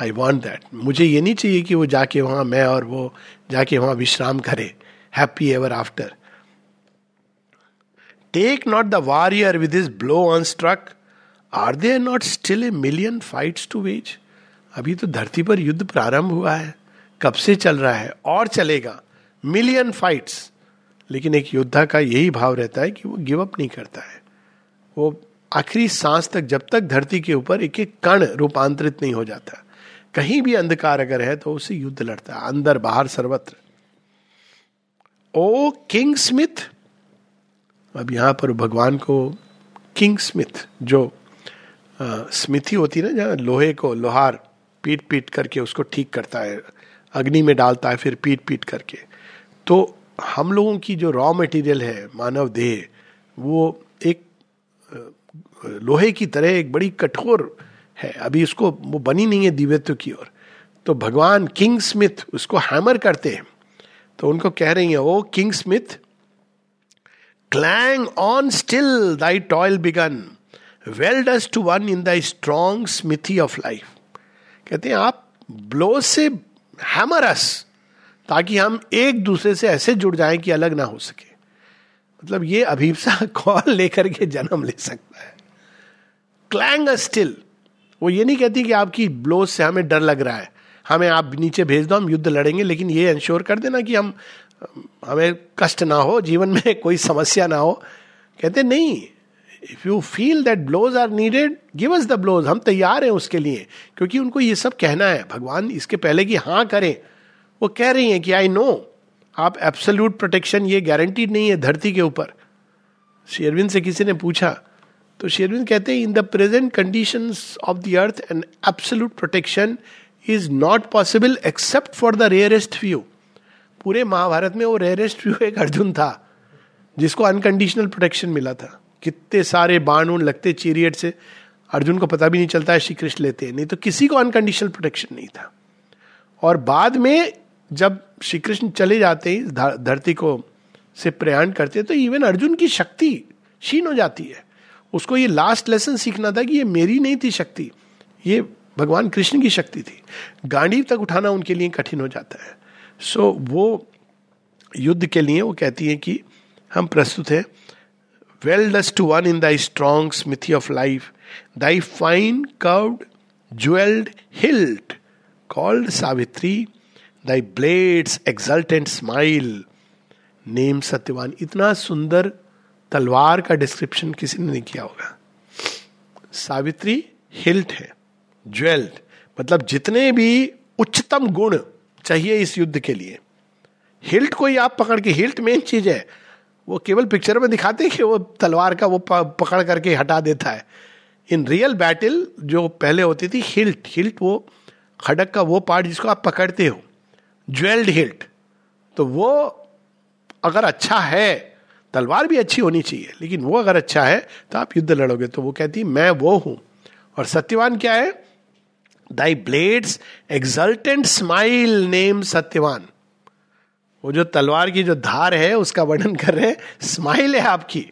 आई वॉन्ट दैट मुझे ये नहीं चाहिए कि वो जाके वहाँ मैं और वो जाके वहाँ विश्राम करे happy ever after take not the warrior with his blow unstruck are there not still a million fights to wage अभी तो धरती पर युद्ध प्रारंभ हुआ है। कब से चल रहा है? और चलेगा। मिलियन फाइट्स लेकिन एक योद्धा का यही भाव रहता है कि वो गिव अप नहीं करता है। वो आखिरी सांस तक, जब तक धरती के ऊपर एक एक कण रूपांतरित नहीं हो जाता। कहीं भी अंधकार अगर है तो उसे युद्ध लड़ता है, अंदर बाहर सर्वत्र। ओ किंग स्मिथ, अब यहाँ पर भगवान को किंग स्मिथ, जो स्मिथी होती है ना, जहाँ लोहे को, लोहार पीट पीट करके उसको ठीक करता है, अग्नि में डालता है, फिर पीट पीट करके। तो हम लोगों की जो रॉ मटेरियल है, मानव देह, वो एक लोहे की तरह एक बड़ी कठोर है। अभी उसको वो बनी नहीं है दिव्यत्व की ओर। तो भगवान किंग स्मिथ उसको हैमर करते हैं। तो उनको कह रही है, O king smith clang on still thy toil begun weld us to one in the strong smithy of life कहते हैं, आप ब्लो से हैमर अस ताकि हम एक दूसरे से ऐसे जुड़ जाएँ कि अलग ना हो सके। मतलब ये अभिप्सा [laughs] कॉल लेकर के जन्म ले सकता है। क्लैंग स्टिल वो ये नहीं कहती कि आपकी ब्लोज से हमें डर लग रहा है। हमें आप नीचे भेज दो, हम युद्ध लड़ेंगे, लेकिन ये इंश्योर कर देना कि हम, हमें कष्ट ना हो, जीवन में कोई समस्या ना हो। कहते, नहीं if you feel that blows are needed give us the blows हम तैयार हैं उसके लिए। क्योंकि उनको ये सब कहना है। भगवान इसके पहले कि हाँ करें, वो कह रही हैं कि आई नो आप एब्सोल्यूट प्रोटेक्शन ये गारंटीड नहीं है धरती के ऊपर। शेरविन से किसी ने पूछा तो शेरविन कहते हैं in the present condition of the earth and absolute protection is not possible except for the rarest few पूरे महाभारत में वो रेयरेस्ट व्यू एक अर्जुन था, जिसको अनकंडीशनल प्रोटेक्शन मिला था। कितने सारे बाण उन लगते चीरियट से। अर्जुन को पता भी नहीं चलता है श्री कृष्ण लेते हैं। नहीं तो किसी को अनकंडीशनल प्रोटेक्शन नहीं था। और बाद में जब श्री कृष्ण चले जाते हैं धरती को से प्रयाण करते हैं तो इवन अर्जुन की शक्ति क्षीण हो जाती है। उसको ये लास्ट लेसन सीखना था कि ये मेरी नहीं थी शक्ति ये भगवान कृष्ण की शक्ति थी। गांडी तक उठाना उनके लिए कठिन हो जाता है। सो so, वो युद्ध के लिए वो कहती है कि हम प्रस्तुत हैं weld us to one in thy strong smithy of life thy fine curved jewelled hilt called Savitri thy blade's exultant smile name Satyavan इतना सुंदर तलवार का डिस्क्रिप्शन किसी ने नहीं किया होगा। सावित्री हिल्ट है ज्वेल्ड मतलब जितने भी उच्चतम गुण चाहिए इस युद्ध के लिए। हिल्ट को ही आप पकड़ के हिल्ट मेन चीज़ है। वो केवल पिक्चर में दिखाते हैं कि वो तलवार का वो पकड़ करके हटा देता है। इन रियल बैटल जो पहले होती थी हिल्ट हिल्ट वो खड़क का वो पार्ट जिसको आप पकड़ते हो ज्वेल्ड हिल्ट तो वो अगर अच्छा है तलवार भी अच्छी होनी चाहिए, लेकिन वो अगर अच्छा है तो आप युद्ध लड़ोगे। तो वो कहती, मैं वो हूँ। और सत्यवान क्या है? Thy blade's exultant smile name Satyavan वो जो तलवार की जो धार है, उसका वर्णन कर रहे हैं स्माइल है आपकी।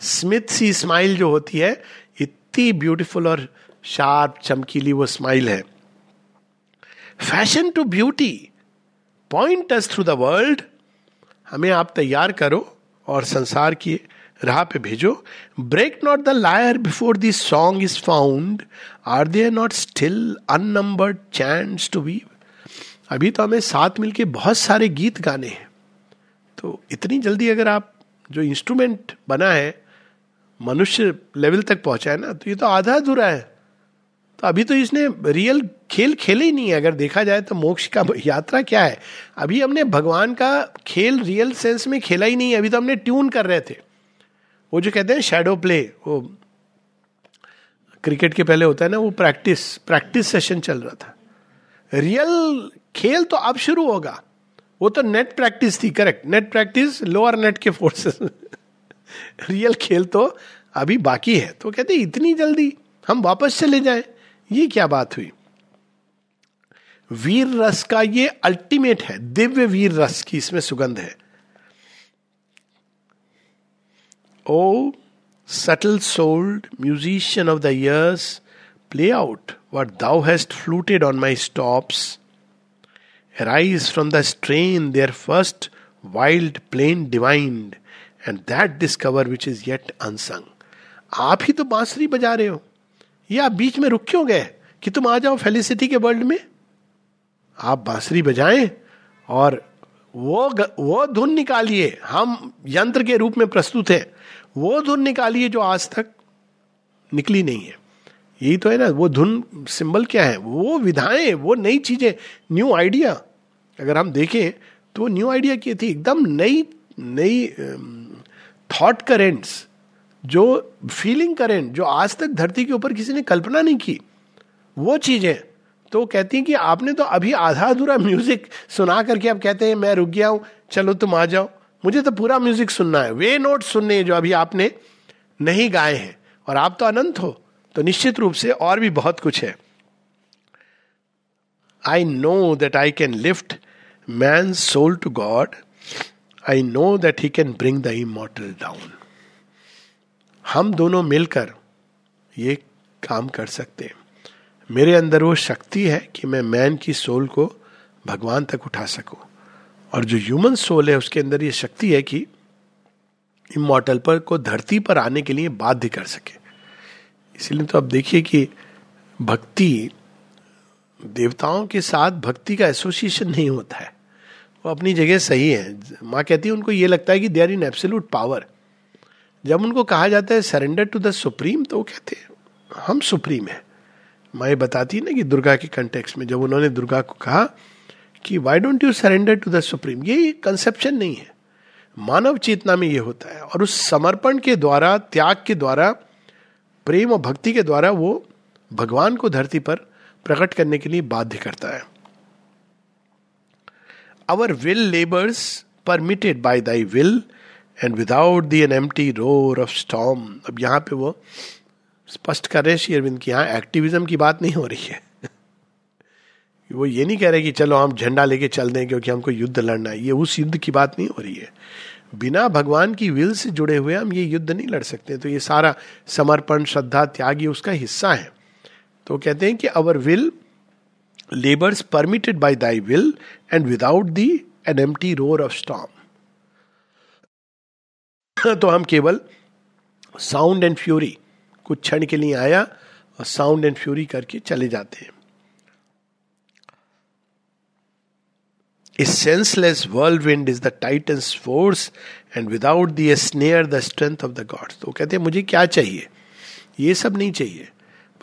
स्मिथ सी स्माइल जो होती है, इतनी ब्यूटीफुल और शार्प चमकीली वो स्माइल है। Fashion to beauty point us through the world हमें आप तैयार करो। और संसार की राह पे भेजो। Break not the lyre before this song is found are there not still unnumbered chords to weave अभी तो हमें साथ मिलके बहुत सारे गीत गाने हैं। तो इतनी जल्दी अगर आप जो इंस्ट्रूमेंट बना है, मनुष्य लेवल तक पहुँचा है ना तो ये तो आधा अधूरा है। तो अभी तो इसने रियल खेल खेले ही नहीं है। अगर देखा जाए तो मोक्ष का यात्रा क्या है? अभी हमने भगवान का खेल रियल सेंस में खेला ही नहीं है। अभी तो हमने ट्यून कर रहे थे। वो जो कहते हैं शेडो प्ले वो क्रिकेट के पहले होता है ना, वो प्रैक्टिस प्रैक्टिस सेशन चल रहा था। रियल खेल तो अब शुरू होगा। वो तो नेट प्रैक्टिस थी correct net practice lower net के फोर्सेस रियल [laughs] खेल तो अभी बाकी है। तो कहते इतनी जल्दी हम वापस चले जाएँ? ये क्या बात हुई? वीर रस का ये अल्टीमेट है, दिव्य वीर रस की इसमें सुगंध है। O subtle souled musician of the years play out what thou hast fluted on my stops rise from the strain their first wild plain divined and that discover which is yet unsung आप ही तो बांसुरी बजा रहे हो। ये आप बीच में रुक क्यों गए? कि तुम आ जाओ फेलिसिटी के वर्ल्ड में? आप बांसुरी बजाएँ और वो वो धुन निकालिए। हम यंत्र के रूप में प्रस्तुत है। वो धुन निकालिए जो आज तक निकली नहीं है। यही तो है ना, वो धुन सिंबल क्या है? वो विधाएँ, वो नई चीज़ें न्यू आइडिया अगर हम देखें तो न्यू आइडिया की थी, एकदम नई नई थॉट करेंट्स जो फीलिंग करेंट जो आज तक धरती के ऊपर किसी ने कल्पना नहीं की, वो चीज़ें तो कहती हैं कि आपने तो अभी आधा अधूरा म्यूज़िक सुना करके आप कहते हैं, मैं रुक गया हूँ, चलो तुम आ जाओ। मुझे तो पूरा म्यूज़िक सुनना है। वे नोट सुनने जो अभी आपने नहीं गाए हैं। और आप तो अनंत हो तो निश्चित रूप से और भी बहुत कुछ है। I know that I can lift man soul to God I know that he can bring the immortal down हम दोनों मिलकर ये काम कर सकते हैं। मेरे अंदर वो शक्ति है कि मैं मैन की सोल को भगवान तक उठा सकूँ। और जो ह्यूमन सोल है, उसके अंदर ये शक्ति है कि इमोटल पर को धरती पर आने के लिए बाध्य कर सके। इसीलिए तो आप देखिए कि भक्ति, देवताओं के साथ भक्ति का एसोसिएशन नहीं होता है। वो अपनी जगह सही है। माँ कहती है, उनको ये लगता है कि they are in absolute power जब उनको कहा जाता है सरेंडर टू द सुप्रीम तो वो कहते हैं, हम सुप्रीम है। माए बताती ना कि दुर्गा के कंटेक्स में जब उन्होंने दुर्गा को कहा कि why don't you surrender to the supreme ये कंसेप्शन नहीं है। मानव चेतना में ये होता है और उस समर्पण के द्वारा, त्याग के द्वारा, प्रेम और भक्ति के द्वारा वो भगवान को धरती पर प्रकट करने के लिए बाध्य करता है। Our will labours permitted by thy will and without thee an empty roar of storm अब यहाँ पे वो स्पष्ट कर रहे श्री अरविंद की यहाँ एक्टिविज्म की बात नहीं हो रही है। [laughs] वो ये नहीं कह रहे कि चलो हम झंडा लेके चल दें क्योंकि हमको युद्ध लड़ना है। ये उस युद्ध की बात नहीं हो रही है। बिना भगवान की विल से जुड़े हुए हम ये युद्ध नहीं लड़ सकते। तो ये सारा समर्पण, श्रद्धा, त्याग, ये उसका हिस्सा है। तो कहते हैं कि our will labours permitted by thy will and without thee an empty roar of storm [coughs] तो हम केवल साउंड एंड फ्यूरी कुछ क्षण के लिए आया और साउंड एंड फ्यूरी करके चले जाते हैं। Senseless world wind is the titan's force and without thee snare the strength of the gods तो कहते हैं, मुझे क्या चाहिए? ये सब नहीं चाहिए।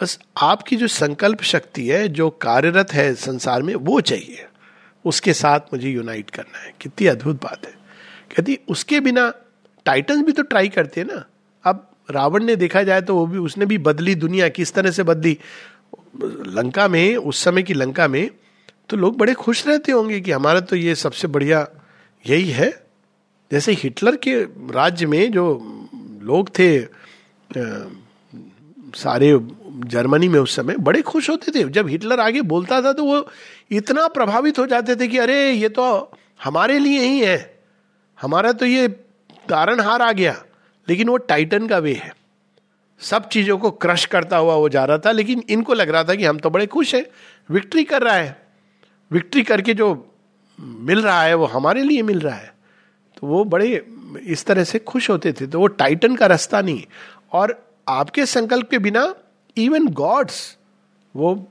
बस आपकी जो संकल्प शक्ति है, जो कार्यरत है संसार में, वो चाहिए। उसके साथ मुझे यूनाइट करना है। कितनी अद्भुत बात है। कहती, उसके बिना टाइटन्स भी तो ट्राई करते हैं ना। अब रावण ने देखा जाए तो वो भी, उसने भी बदली दुनिया, किस तरह से बदली। लंका में, उस समय की लंका में तो लोग बड़े खुश रहते होंगे कि हमारा तो ये सबसे बढ़िया यही है। जैसे हिटलर के राज्य में जो लोग थे सारे जर्मनी में उस समय बड़े खुश होते थे। जब हिटलर आगे बोलता था तो वो इतना प्रभावित हो जाते थे कि अरे, ये तो हमारे लिए ही है। हमारा तो ये तारणहार आ गया, लेकिन वो टाइटन का वे है। सब चीज़ों को क्रश करता हुआ वो जा रहा था, लेकिन इनको लग रहा था कि हम तो बड़े खुश हैं विक्ट्री कर रहा है। विक्ट्री करके जो मिल रहा है, वो हमारे लिए मिल रहा है। तो वो बड़े इस तरह से खुश होते थे। तो वो टाइटन का रास्ता नहीं। और आपके संकल्प के बिना इवन गॉड्स वो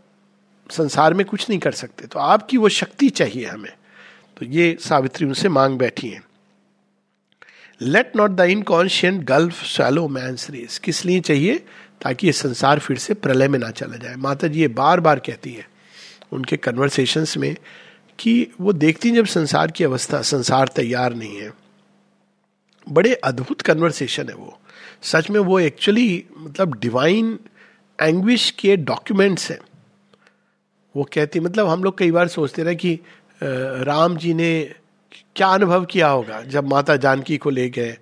संसार में कुछ नहीं कर सकते। तो आपकी वो शक्ति चाहिए हमें। तो ये सावित्री उनसे मांग बैठी है। Let not the inconscient gulf swallow man's race किस लिए चाहिए? ताकि ये संसार फिर से प्रलय में ना चला जाए। माता जी ये बार बार कहती है उनके कन्वर्सेशंस में कि वो देखती जब संसार की अवस्था, संसार तैयार नहीं है। बड़े अद्भुत कन्वर्सेशन है वो। सच में वो एक्चुअली मतलब डिवाइन एंग्विश के डॉक्यूमेंट्स हैं। वो कहती मतलब हम लोग कई बार सोचते रहे कि राम जी ने क्या अनुभव किया होगा जब माता जानकी को ले गए?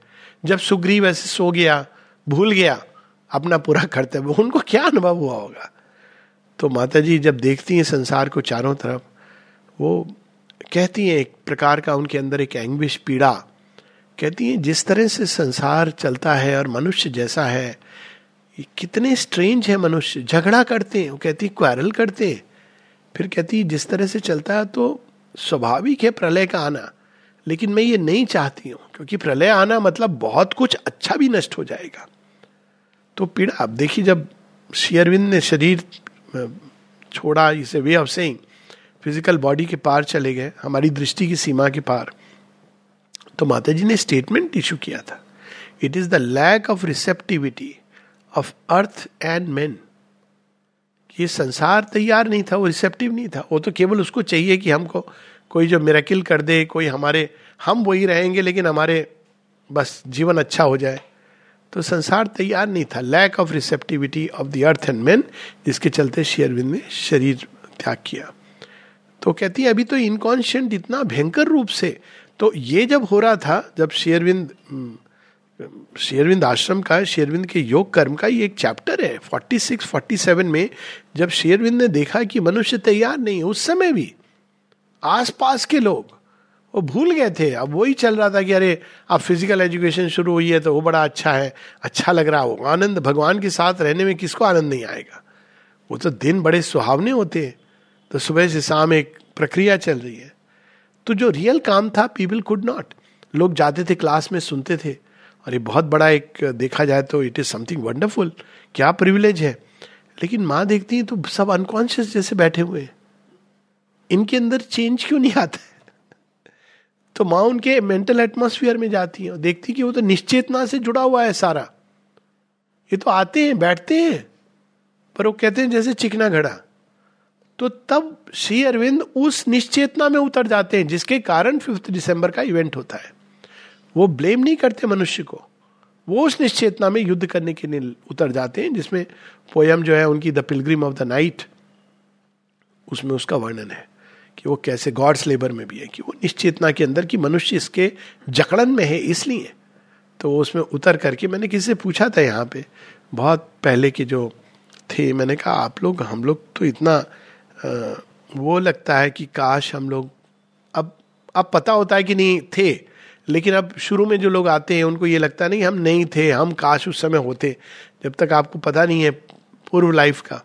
जब सुग्रीव ऐसे सो गया, भूल गया, अपना पूरा कर्तव्य, उनको क्या अनुभव हुआ होगा? तो माता जी जब देखती हैं संसार को चारों तरफ़, वो कहती हैं एक प्रकार का उनके अंदर एक एंग्विश पीड़ा। कहती है, जिस तरह से संसार चलता है और मनुष्य जैसा है कितने स्ट्रेंज है मनुष्य। झगड़ा करते हैं, वो कहती क्वारल करते हैं। फिर कहती जिस तरह से चलता है तो स्वाभाविक है प्रलय का आना। लेकिन मैं ये नहीं चाहती हूँ, क्योंकि प्रलय आना मतलब बहुत कुछ अच्छा भी नष्ट हो जाएगा। तो पीड़ा अब देखिए जब शेयरविंद ने शरीर छोड़ा, इसे way of saying physical body के पार चले गए, हमारी दृष्टि की सीमा के पार तो माता जी ने स्टेटमेंट इशू किया था। It is the lack of receptivity of earth and man ये संसार तैयार नहीं था, वो रिसेप्टिव नहीं था। वो तो केवल उसको चाहिए कि हमको कोई जो मेरेकिल कर दे, कोई हमारे, हम वही रहेंगे, लेकिन हमारे बस जीवन अच्छा हो जाए। तो संसार तैयार नहीं था। Lack of receptivity of the earth and man जिसके चलते शेयरविंद ने शरीर त्याग किया। तो कहती है, अभी तो इनकॉन्शियंट इतना भयंकर रूप से। तो ये जब हो रहा था, जब शेयरविंद शेयरविंद आश्रम का शेयरविंद के योग कर्म का ये एक चैप्टर है 46 47 में, जब शेयरविंद ने देखा कि मनुष्य तैयार नहीं है, उस समय भी आसपास के लोग, वो भूल गए थे। अब वही चल रहा था कि अरे, अब फ़िज़िकल एजुकेशन शुरू हुई है तो वो बड़ा अच्छा है अच्छा लग रहा हो आनंद भगवान के साथ रहने में किसको आनंद नहीं आएगा? वो तो दिन बड़े सुहावने होते हैं। तो सुबह से शाम एक प्रक्रिया चल रही है। तो जो रियल काम था पीपल कुड नॉट लोग जाते थे क्लास में, सुनते थे। और ये बहुत बड़ा एक देखा जाए तो इट इज़ समथिंग वंडरफुल क्या प्रिविलेज है। लेकिन माँ देखती है तो सब अनकॉन्शियस जैसे बैठे हुए इनके अंदर चेंज क्यों नहीं आता है? तो माँ उनके मेंटल एटमोसफियर में जाती है और देखती कि वो तो निश्चेतना से जुड़ा हुआ है सारा। ये तो आते हैं, बैठते हैं, पर वो कहते हैं जैसे चिकना घड़ा। तो तब श्री अरविंद उस निश्चेतना में उतर जाते हैं, जिसके कारण फिफ्थ दिसंबर का इवेंट होता है। वो ब्लेम नहीं करते मनुष्य को। वो उस निश्चेतना में युद्ध करने के लिए उतर जाते हैं, जिसमें पोयम जो है उनकी the pilgrim of the night, उसमें उसका वर्णन है। कि वो कैसे गॉड्स लेबर में भी है कि वो निश्चेतना के अंदर कि मनुष्य इसके जकड़न में है इसलिए। तो उसमें उतर करके मैंने किसी से पूछा था यहाँ पे बहुत पहले के जो थे मैंने कहा आप लोग हम लोग तो इतना आ, वो लगता है कि काश हम लोग अब अब पता होता है कि नहीं थे लेकिन अब शुरू में जो लोग आते हैं उनको ये लगता नहीं हम नहीं थे हम काश उस समय होते जब तक आपको पता नहीं है पूर्व लाइफ का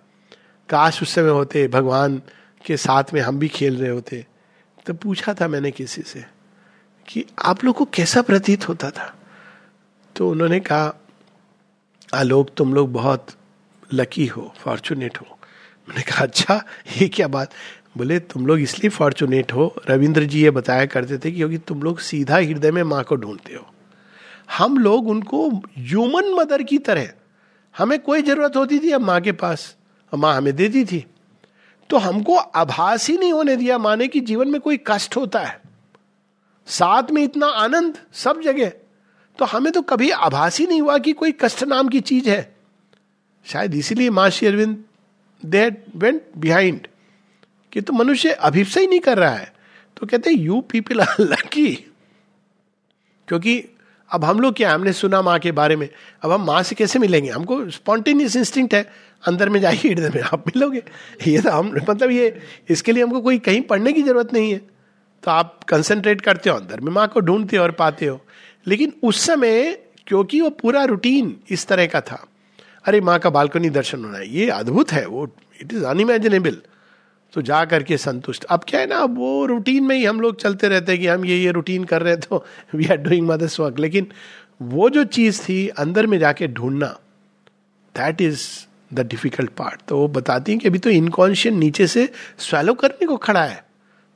काश उस समय होते भगवान के साथ में हम भी खेल रहे होते तो पूछा था मैंने किसी से कि आप लोग को कैसा प्रतीत होता था? तो उन्होंने कहा, आलोक, तुम लोग बहुत लकी हो फॉर्चुनेट हो। मैंने कहा अच्छा ये क्या बात? बोले, तुम लोग इसलिए फॉर्चुनेट हो, रविंद्र जी ये बताया करते थे क्योंकि तुम लोग सीधा हृदय में माँ को ढूंढते हो। हम लोग उनको ह्यूमन मदर की तरह, हमें कोई ज़रूरत होती थी, अब माँ के पास और माँ हमें देती थी। तो हमको आभास ही नहीं होने दिया माने कि जीवन में कोई कष्ट होता है। साथ में इतना आनंद, सब जगह। तो हमें तो कभी आभास ही नहीं हुआ कि कोई कष्ट नाम की चीज़ है। शायद इसीलिए माँ अरविंद दे वेंट बिहाइंड कि तो मनुष्य अभिप्सा ही नहीं कर रहा है। तो कहते हैं यू पीपल आर लकी क्योंकि अब हम लोग क्या, हमने सुना माँ के बारे में। अब हम माँ से कैसे मिलेंगे? हमको स्पॉन्टेनियस इंस्टिंक्ट है। अंदर में जाइए हृदय में आप मिलोगे। ये तो हम मतलब ये, इसके लिए हमको कोई कहीं पढ़ने की ज़रूरत नहीं है। तो आप कंसंट्रेट करते हो, अंदर में माँ को ढूंढते हो और पाते हो। लेकिन उस समय, क्योंकि वो पूरा रूटीन इस तरह का था, अरे माँ का बालकनी दर्शन होना है, ये अद्भुत है, वो इट इज़ अनइमेजिनेबल तो जा करके संतुष्ट। अब क्या है ना, अब वो रूटीन में ही हम लोग चलते रहते हैं कि हम ये ये रूटीन कर रहे तो we are doing mother's work लेकिन वो जो चीज़ थी, अंदर में जाके ढूंढना that is the difficult part तो वो बताती हैं कि अभी तो इनकॉन्शियन नीचे से स्वेलो करने को खड़ा है।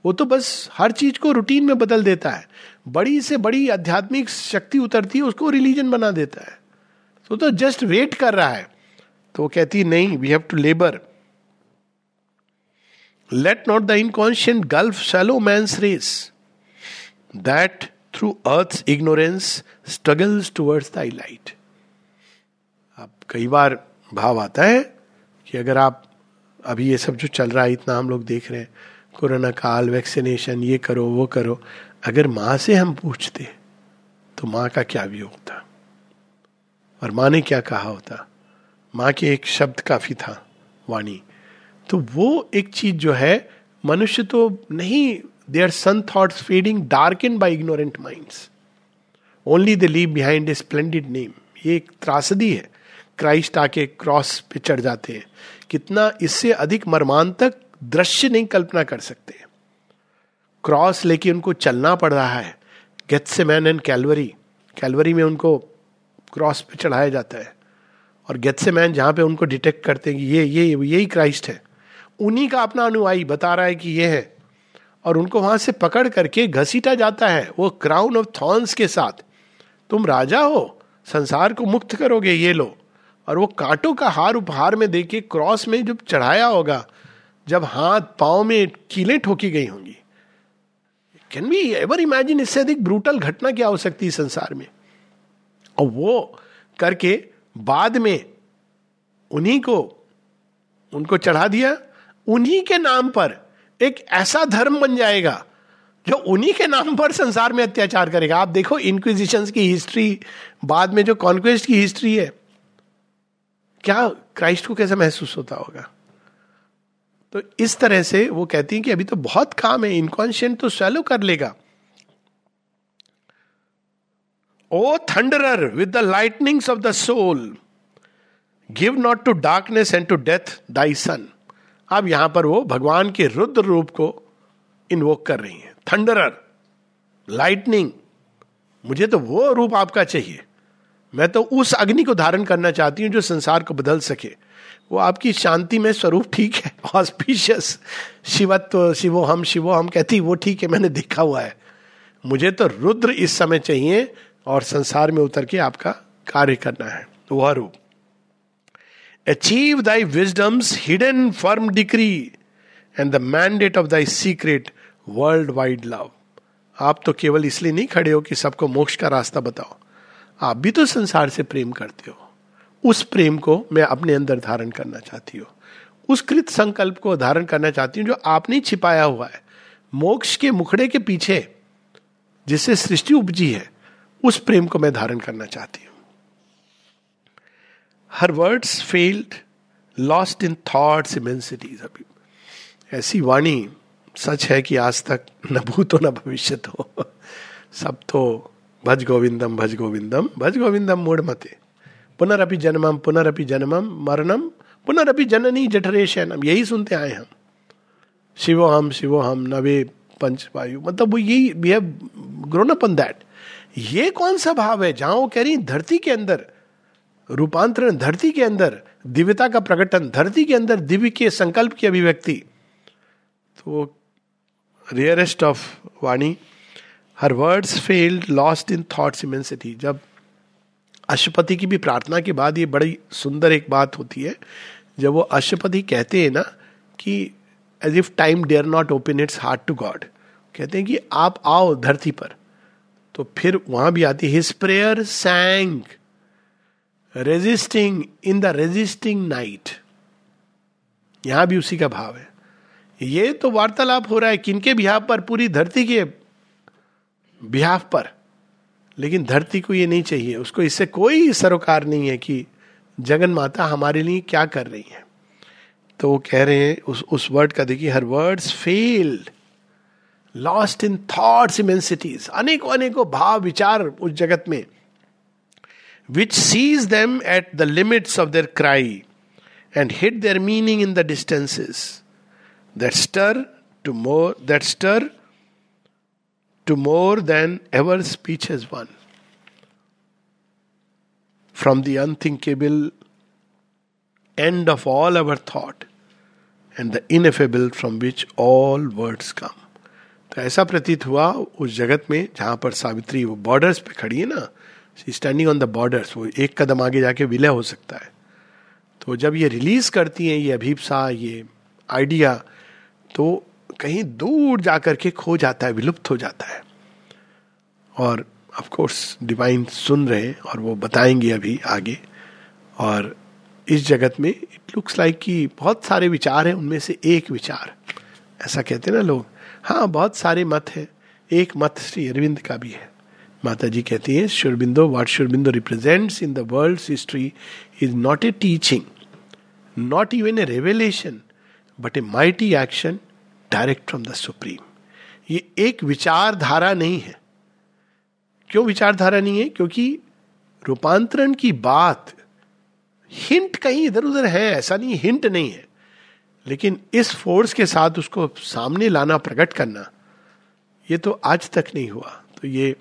वो तो बस हर चीज़ को रूटीन में बदल देता है। बड़ी से बड़ी आध्यात्मिक शक्ति उतरती है, उसको रिलीजन बना देता है। तो तो जस्ट वेट कर रहा है। तो वो कहती नहीं we have to labour let not the inconscient gulf shallow man's race that through earth ignorance struggles towards the light अब कई बार भाव आता है कि अगर आप अभी ये सब जो चल रहा है, इतना हम लोग देख रहे हैं, कोरोना काल, वैक्सीनेशन, ये करो, वो करो, अगर माँ से हम पूछते तो माँ का क्या भी होता और माँ ने क्या कहा होता? माँ के एक शब्द काफ़ी था, वाणी। तो वो एक चीज़ जो है, मनुष्य तो नहीं they are sun thoughts feeding dark in by ignorant mind only they leave behind a splendid name ये एक त्रासदी है। क्राइस्ट आके क्रॉस पे चढ़ जाते हैं। कितना इससे अधिक मर्मांतक दृश्य नहीं कल्पना कर सकते। क्रॉस लेके उनको चलना पड़ रहा है। Gets man and Calvary Calvary में उनको क्रॉस पे चढ़ाया जाता है। और गेट्से मैन जहाँ पे उनको डिटेक्ट करते हैं कि ये ये, यही क्राइस्ट है। उन्हीं का अपना अनुयायी बता रहा है कि ये है। और उनको वहाँ से पकड़ करके घसीटा जाता है। वो क्राउन ऑफ़ थॉर्न्स के साथ। तुम राजा हो। संसार को मुक्त करोगे ये लो और वो कांटों का हार उपहार में देके क्रॉस में जब चढ़ाया होगा, जब हाथ पाओ में कीलें ठोकी गई होंगी। कैन बी एवर इमेजिन इससे अधिक ब्रूटल घटना क्या हो सकती है संसार में? और वो करके बाद में उन्हीं को, उनको चढ़ा दिया। उन्हीं के नाम पर एक ऐसा धर्म बन जाएगा, जो उन्हीं के नाम पर संसार में अत्याचार करेगा। आप देखो इंक्विजिशन की हिस्ट्री बाद में जो कॉन्क्वेस्ट की हिस्ट्री है क्या क्राइस्ट को कैसा महसूस होता होगा? तो इस तरह से वो कहती हैं कि अभी तो बहुत काम है, इनकॉन्शियंट तो सैलो कर लेगा। O thunderer, with the lightnings of the soul, give not to darkness and to death thy sun. अब यहाँ पर वो भगवान के रुद्र रूप को इन्वोक कर रही हैं। थंडरर, लाइटनिंग, मुझे तो वो रूप आपका चाहिए। मैं तो उस अग्नि को धारण करना चाहती हूँ जो संसार को बदल सके। वो आपकी शांति में स्वरूप ठीक है ऑस्पिशियस शिवत्व शिवो हम शिवो हम कहती, वो ठीक है, मैंने देखा हुआ है। मुझे तो रुद्र इस समय चाहिए और संसार में उतर के आपका कार्य करना है। वह रूप achieve thy wisdom's hidden firm decree and the mandate of thy secret world wide love आप तो केवल इसलिए नहीं खड़े हो कि सबको मोक्ष का रास्ता बताओ। आप भी तो संसार से प्रेम करते हो। उस प्रेम को मैं अपने अंदर धारण करना चाहती हूँ। उस कृत संकल्प को धारण करना चाहती हूँ जो आपने छिपाया हुआ है। मोक्ष के मुखड़े के पीछे जिससे सृष्टि उपजी है, उस प्रेम को मैं धारण करना चाहती हूँ। Her words failed lost in thought's immensities अभी ऐसी वाणी सच है कि आज तक न भूत हो, न भविष्य हो [laughs] सब तो भज गोविंदम भज गोविंदम भज गोविंदम मूड मते। पुनरअपि जन्मम पुनरअपि जन्मम मरणम पुनरअपि जननी जठरे यही सुनते आए हम। शिवो हम शिवो हम नवे पंच वायु। मतलब वो यही we have grown up on that ये कौन सा भाव है? जहाँ वो कह रही धरती के अंदर, रूपांतरण, धरती के अंदर, दिव्यता का प्रकटन, धरती के अंदर दिव्य के संकल्प की अभिव्यक्ति। तो rarest of Vani her words failed lost in thought's immensity जब अशुपति की भी प्रार्थना के बाद ये बड़ी सुंदर एक बात होती है, जब वो अशुपति कहते हैं ना कि as if time dare not open its heart to God कहते हैं कि आप आओ धरती पर। तो फिर वहाँ भी आती his prayer sang resisting in the resisting night यहाँ भी उसी का भाव है। ये तो वार्तालाप हो रहा है, किनके बिहाव पर पूरी धरती के बिहाव पर। लेकिन धरती को ये नहीं चाहिए। उसको इससे कोई सरोकार नहीं है कि जगन माता हमारे लिए क्या कर रही है। तो वो कह रहे हैं, उस उस वर्ड का देखिए her words failed lost in thoughts immensities अनेकों अनेकों भाव, विचार उस जगत में which sees them at the limits of their cry and hit their meaning in the distances that stir to more that stir to more than ever speech has won from the unthinkable end of all our thought and the ineffable from which all words come तो ऐसा प्रतीत हुआ उस जगत में, जहाँ पर सावित्री वो बॉर्डर्स पे खड़ी है ना? स्टैंडिंग ऑन द बॉर्डर्स वो एक कदम आगे जाके विलय हो सकता है। तो जब ये रिलीज़ करती हैं, ये अभीपसा, ये आइडिया तो कहीं दूर जाकर के खो जाता है, विलुप्त हो जाता है। और ऑफ़ कोर्स डिवाइन सुन रहे हैं और वो बताएँगे अभी आगे। और इस जगत में इट लुक्स लाइक कि बहुत सारे विचार हैं, उनमें से एक विचार। ऐसा कहते हैं ना लोग हाँ बहुत सारे मत हैं। एक मत श्री अरविंद का भी है। माता जी कहती है, Sri Aurobindo what Sri Aurobindo represents in the world history is not a teaching not even a revelation but a mighty action direct from the supreme. ये एक विचारधारा नहीं है। क्यों विचारधारा नहीं है? क्योंकि रूपांतरण की बात हिंट कहीं इधर उधर है, ऐसा नहीं, हिंट नहीं है। लेकिन इस फोर्स के साथ उसको सामने लाना, प्रकट करना, ये तो आज तक नहीं हुआ। तो ये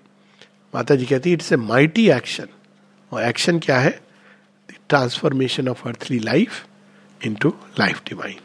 माता जी कहती है, इट्स ए माइटी एक्शन। और एक्शन क्या है? Transformation of earthly life into life divine